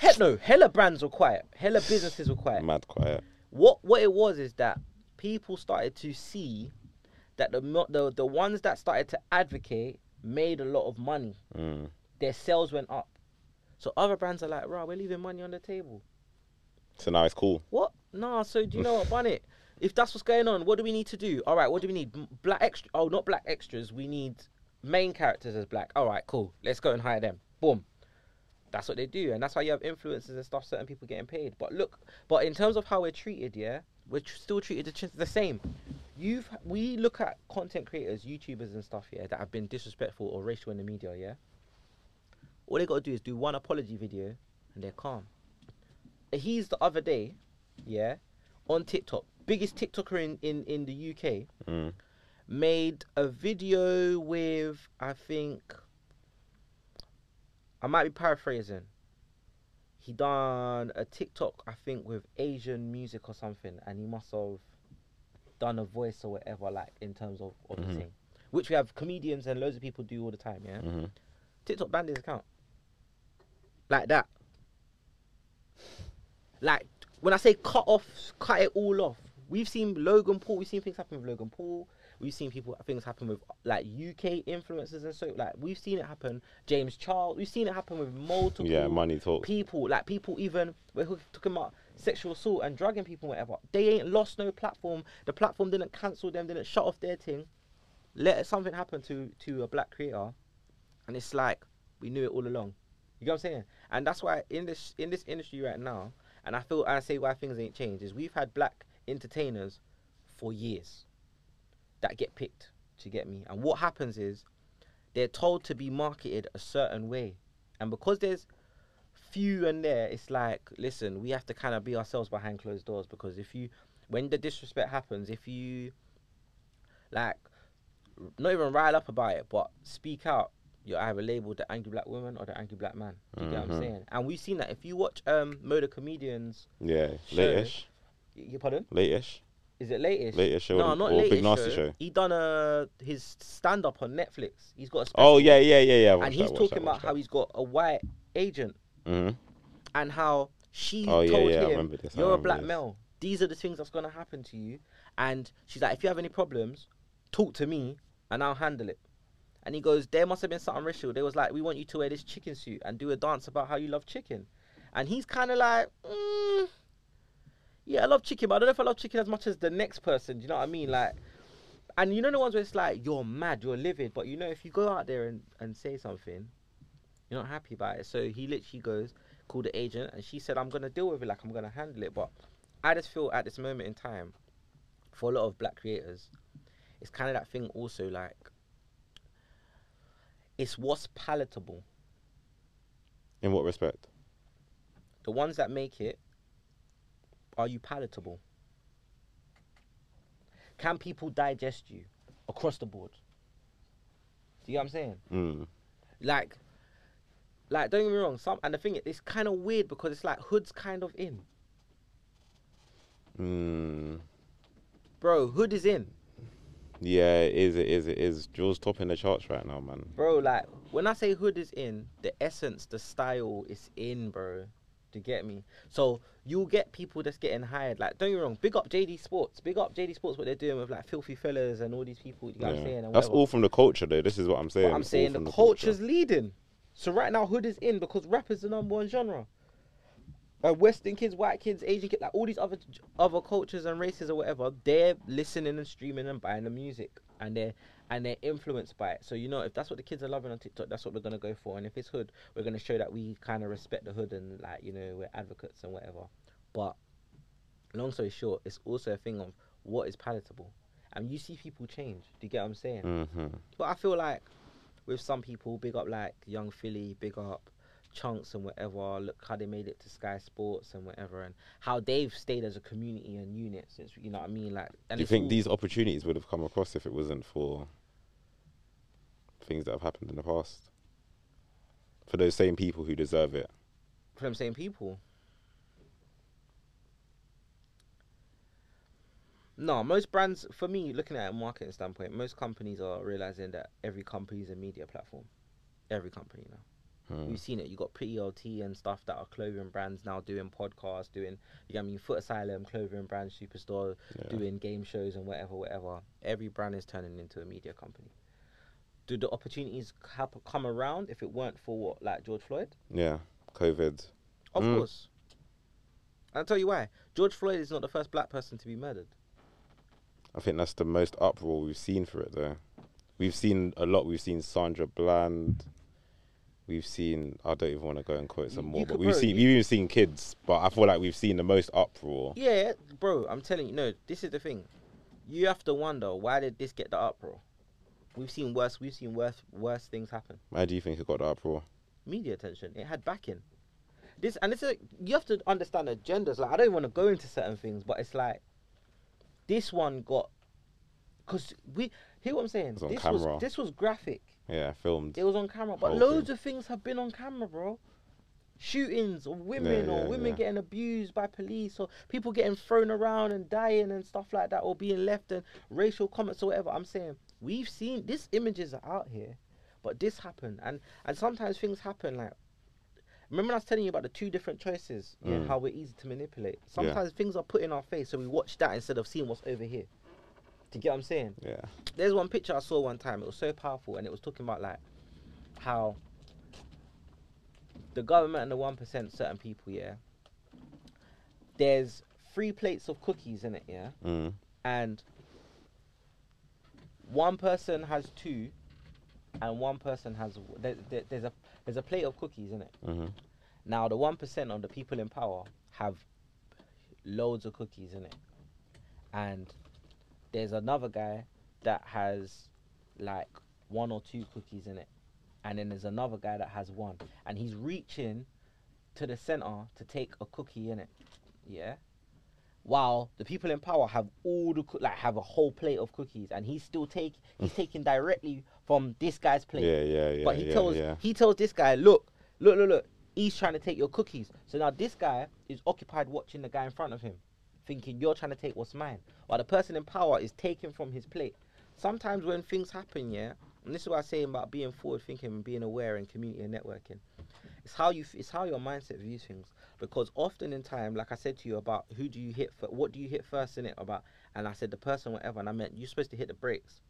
he- no, hella brands were quiet, hella businesses were quiet. Mad quiet. what what it was is that people started to see that the the the ones that started to advocate made a lot of money. Mm. Their sales went up. So other brands are like, "Right, we're leaving money on the table." So now it's cool. What? Nah. So do you know what, [LAUGHS] Bunny? If that's what's going on, what do we need to do? All right. What do we need? Black extra. Oh, not black extras. We need main characters as black. All right. Cool. Let's go and hire them. Boom. That's what they do, and that's why you have influencers and stuff. Certain people getting paid. But look, but in terms of how we're treated, yeah, we're tr- still treated the, the same. You've we look at content creators, YouTubers and stuff, yeah, that have been disrespectful or racial in the media, yeah. All they got to do is do one apology video, and they're calm. He's the other day, yeah, on TikTok, biggest TikToker in in in the UK, Mm. made a video with I think I might be paraphrasing. He done a TikTok I think with Asian music or something, and he must have done a voice or whatever, like in terms of, the Mhm. thing, which we have comedians and loads of people do all the time. Yeah, hmm TikTok banned his account like that. Like when I say cut off, cut it all off. We've seen Logan Paul. We've seen things happen with Logan Paul. We've seen people things happen with like UK influencers and so like we've seen it happen. James Charles. We've seen it happen with multiple Yeah, money talks. people. Like people even we're talking about sexual assault and drugging people, whatever. They ain't lost no platform. The platform didn't cancel them. Didn't shut off their thing. Let something happen to to a black creator, and it's like we knew it all along. You get what I'm saying? And that's why in this in this industry right now, and I feel I say why things ain't changed is we've had black entertainers for years that get picked to get me. And what happens is they're told to be marketed a certain way. And because there's few and there, it's like, listen, we have to kind of be ourselves behind closed doors because if you when the disrespect happens, if you like not even rile up about it, but speak out, you're either labeled the angry black woman or the angry black man. Do you get what I'm Mhm. saying? And we've seen that. If you watch um Moda Comedians, Yeah, Show. late-ish, you pardon? late-ish, Is it latest? late-ish show, No, or, not or latest Big Narstie show. show. He done a his stand up on Netflix. He's got a Oh yeah, yeah, yeah, yeah. I watched and he's watched talking that, about watched how he's got a white agent that. Mhm. and how she Oh, told yeah, I him, remember this, "You're a remember black this. male. These are the things that's gonna happen to you." And she's like, "If you have any problems, talk to me, and I'll handle it." And he goes, "There must have been something racial. They was like, we want you to wear this chicken suit and do a dance about how you love chicken." And he's kind of like, mm, "Yeah, I love chicken, but I don't know if I love chicken as much as the next person." Do you know what I mean? Like, and you know the ones where it's like you're mad, you're livid, but you know if you go out there and, and say something, you're not happy about it. So he literally goes, called the agent, and she said, "I'm gonna deal with it, like I'm gonna handle it." But I just feel at this moment in time, for a lot of black creators, it's kind of that thing. Also, like, it's what's palatable. In what respect? The ones that make it, are you palatable? Can people digest you across the board? Do you get what I'm saying? Mm. Like, like don't get me wrong. Some and the thing is, it's kind of weird because it's like hood's kind of in, Mm. bro. Hood is in, Yeah, it is. It is. It is. Jules topping the charts right now, man. bro. Like when I say hood is in, the essence, the style is in, bro. To get me, so you'll get people that's getting hired. Like, don't get me wrong. Big up JD Sports. Big up JD Sports. What they're doing with like filthy fellas and all these people. You know what I'm saying? And That's all from the culture, though. This is what I'm saying. I'm saying the culture. culture's leading. So right now, hood is in because rap is the number one genre. Uh, Western kids, white kids, Asian kids, like all these other other cultures and races or whatever, they're listening and streaming and buying the music, and they're and they're influenced by it. So you know, if that's what the kids are loving on TikTok, that's what we're gonna go for. And if it's hood, we're gonna show that we kind of respect the hood and like you know we're advocates and whatever. But long story short, it's also a thing of what is palatable, and you see people change. Do you get what I'm saying? Mm-hmm. But I feel like with some people, big up like Yung Filly, big up Chunkz and whatever. Look how they made it to Sky Sports and whatever, and how they've stayed as a community and unit since you know what I mean. Like, and Do you think these opportunities would have come across if it wasn't for things that have happened in the past? For those same people who deserve it. for them same people? No, most brands, for me, looking at a marketing standpoint, most companies are realizing that every company is a media platform. Every company now. Hmm. We've seen it. You got Pretty LT and stuff that are clothing brands now doing podcasts, doing you know what I mean Footasylum, clothing brand, Superstore, Yeah. doing game shows and whatever, whatever. Every brand is turning into a media company. Do the opportunities hap- come around if it weren't for what like George Floyd? Yeah. COVID. Of Mm. course. I'll tell you why. George Floyd is not the first black person to be murdered. I think that's the most uproar we've seen for it though. We've seen a lot. We've seen Sandra Bland. We've seen. I don't even want to go and quote some You- more, you but we've bro, seen. We've even seen kids, but I feel like we've seen the most uproar. Yeah, bro, I'm telling you, no, this is the thing. You have to wonder why did this get the uproar? We've seen worse. We've seen worse, worse things happen. Why do you think it got the uproar? Media attention. It had backing. This and it's a, you have to understand agendas. Like I don't want to go into certain things, but it's like this one got because we hear what I'm saying. this camera. was this was graphic. Yeah, filmed. It was on camera, but loads thing. of things have been on camera, bro. Shootings of women Yeah, or yeah, women yeah. getting abused by police or people getting thrown around and dying and stuff like that or being left and racial comments or whatever. I'm saying we've seen these images are out here, but this happened and and sometimes things happen like. Remember, I was telling you about the two different choices, yeah, Mm. how we're easy to manipulate. Yeah. Sometimes things are put in our face, so we watch that instead of seeing what's over here. Do you get what I'm saying? Yeah. there's one picture I saw one time. It was so powerful, and it was talking about like how the government and the one percent, certain people, yeah. There's three plates of cookies in it, yeah, Mm. and one person has two, and one person has. There, there, there's a there's a plate of cookies in it. hmm Now the one percent of the people in power have loads of cookies in it, and there's another guy that has like one or two cookies in it, and then there's another guy that has one, and he's reaching to the center to take a cookie in it, yeah. While the people in power have all the coo- like have a whole plate of cookies, and he's still take he's taking directly from this guy's plate. Yeah, yeah, yeah. But he yeah, tells yeah. he tells this guy, look, look, look, look. He's trying to take your cookies. So now this guy is occupied watching the guy in front of him, thinking you're trying to take what's mine. While the person in power is taking from his plate. Sometimes when things happen, yeah, and this is what I'm saying about being forward thinking and being aware and community and networking. It's how you, it's how your mindset views things. Because often in time, like I said to you about who do you hit, for, what do you hit first in it about, and I said the person whatever, and I meant you're supposed to hit the brakes.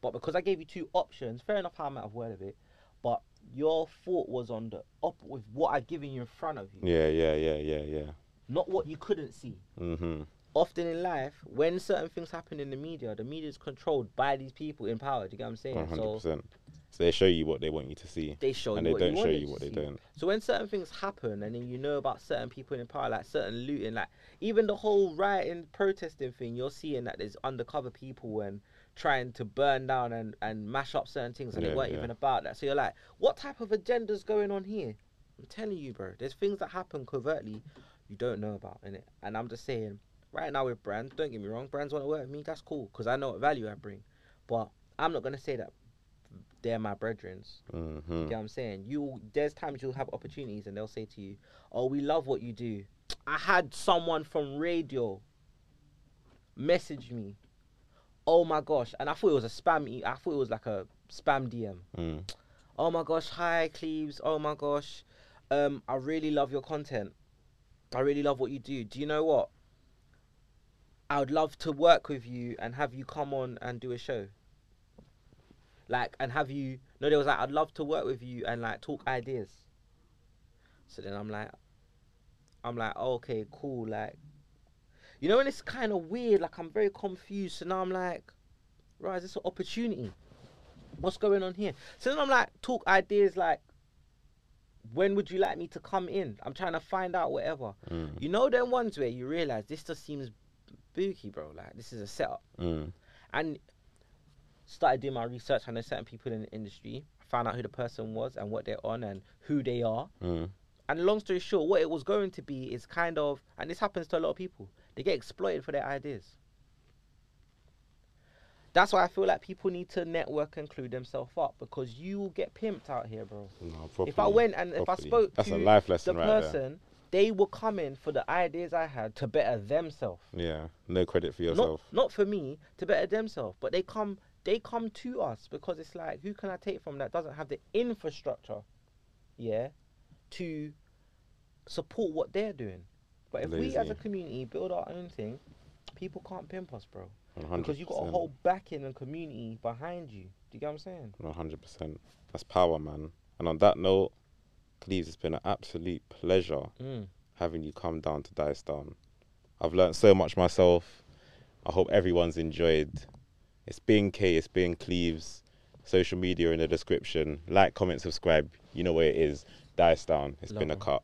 But because I gave you two options, fair enough how I might have worded it, but your thought was on the up with what I've given you in front of you, Yeah, yeah, yeah, yeah, yeah. Not what you couldn't see. Mhm. Often in life, when certain things happen in the media, the media is controlled by these people in power. Do you get what I'm saying? One hundred So percent. So they show you what they want you to see, they show and you they what don't you show you what they see. don't. So when certain things happen, and then you know about certain people in power, like certain looting, like even the whole rioting, protesting thing, you're seeing that there's undercover people and trying to burn down and, and mash up certain things, and Yeah, they weren't yeah. even about that. So you're like, what type of agenda's going on here? I'm telling you, bro. There's things that happen covertly you don't know about in it, and I'm just saying, right now with brands, don't get me wrong, brands want to work with me, that's cool, because I know what value I bring, but I'm not gonna say that they're my brethrens. hmm You know what I'm saying? You there's times you'll have opportunities and they'll say to you, "Oh, we love what you do." I had someone from radio message me. Oh my gosh, and I thought it was a spam. e- I thought it was like a spam DM. Mm. Oh my gosh, hi Kleeves. Oh my gosh, um, I really love your content. I really love what you do. Do you know what? I would love to work with you and have you come on and do a show. Like, and have you? No, there was like, I'd love to work with you and like talk ideas. So then I'm like, I'm like, oh, okay, cool. Like, you know, and it's kind of weird. Like, I'm very confused. So now I'm like, right, is this an opportunity? What's going on here? So then I'm like, talk ideas like, when would you like me to come in? I'm trying to find out whatever. Mm. You know, them ones where you realize this just seems spooky, bro. Like, this is a setup. Mm. And started doing my research. I know certain people in the industry. Found out who the person was and what they're on and who they are. Mm. And long story short, what it was going to be is kind of, and this happens to a lot of people, they get exploited for their ideas. That's why I feel like people need to network and clue themselves up because you will get pimped out here, bro. No, if I went and if I spoke that's to a life the lesson right there. person, they were coming for the ideas I had to better themselves. Yeah, no credit for yourself. not for me to better themselves, but they come they come to us because it's like who can I take from that doesn't have the infrastructure, yeah, to support what they're doing. But if we as a community build our own thing, people can't pimp us, bro. 100%. Because you've got a whole backing and community behind you. Do you get what I'm saying? One hundred percent. That's power, man. And on that note, Kleeves, it's been an absolute pleasure Mm. having you come down to Dice Down. I've learned so much myself. I hope everyone's enjoyed. It's been Kayy, it's been Kleeves. Social media in the description. Like, comment, subscribe. You know where it is. Dice Down. It's been a Love cut.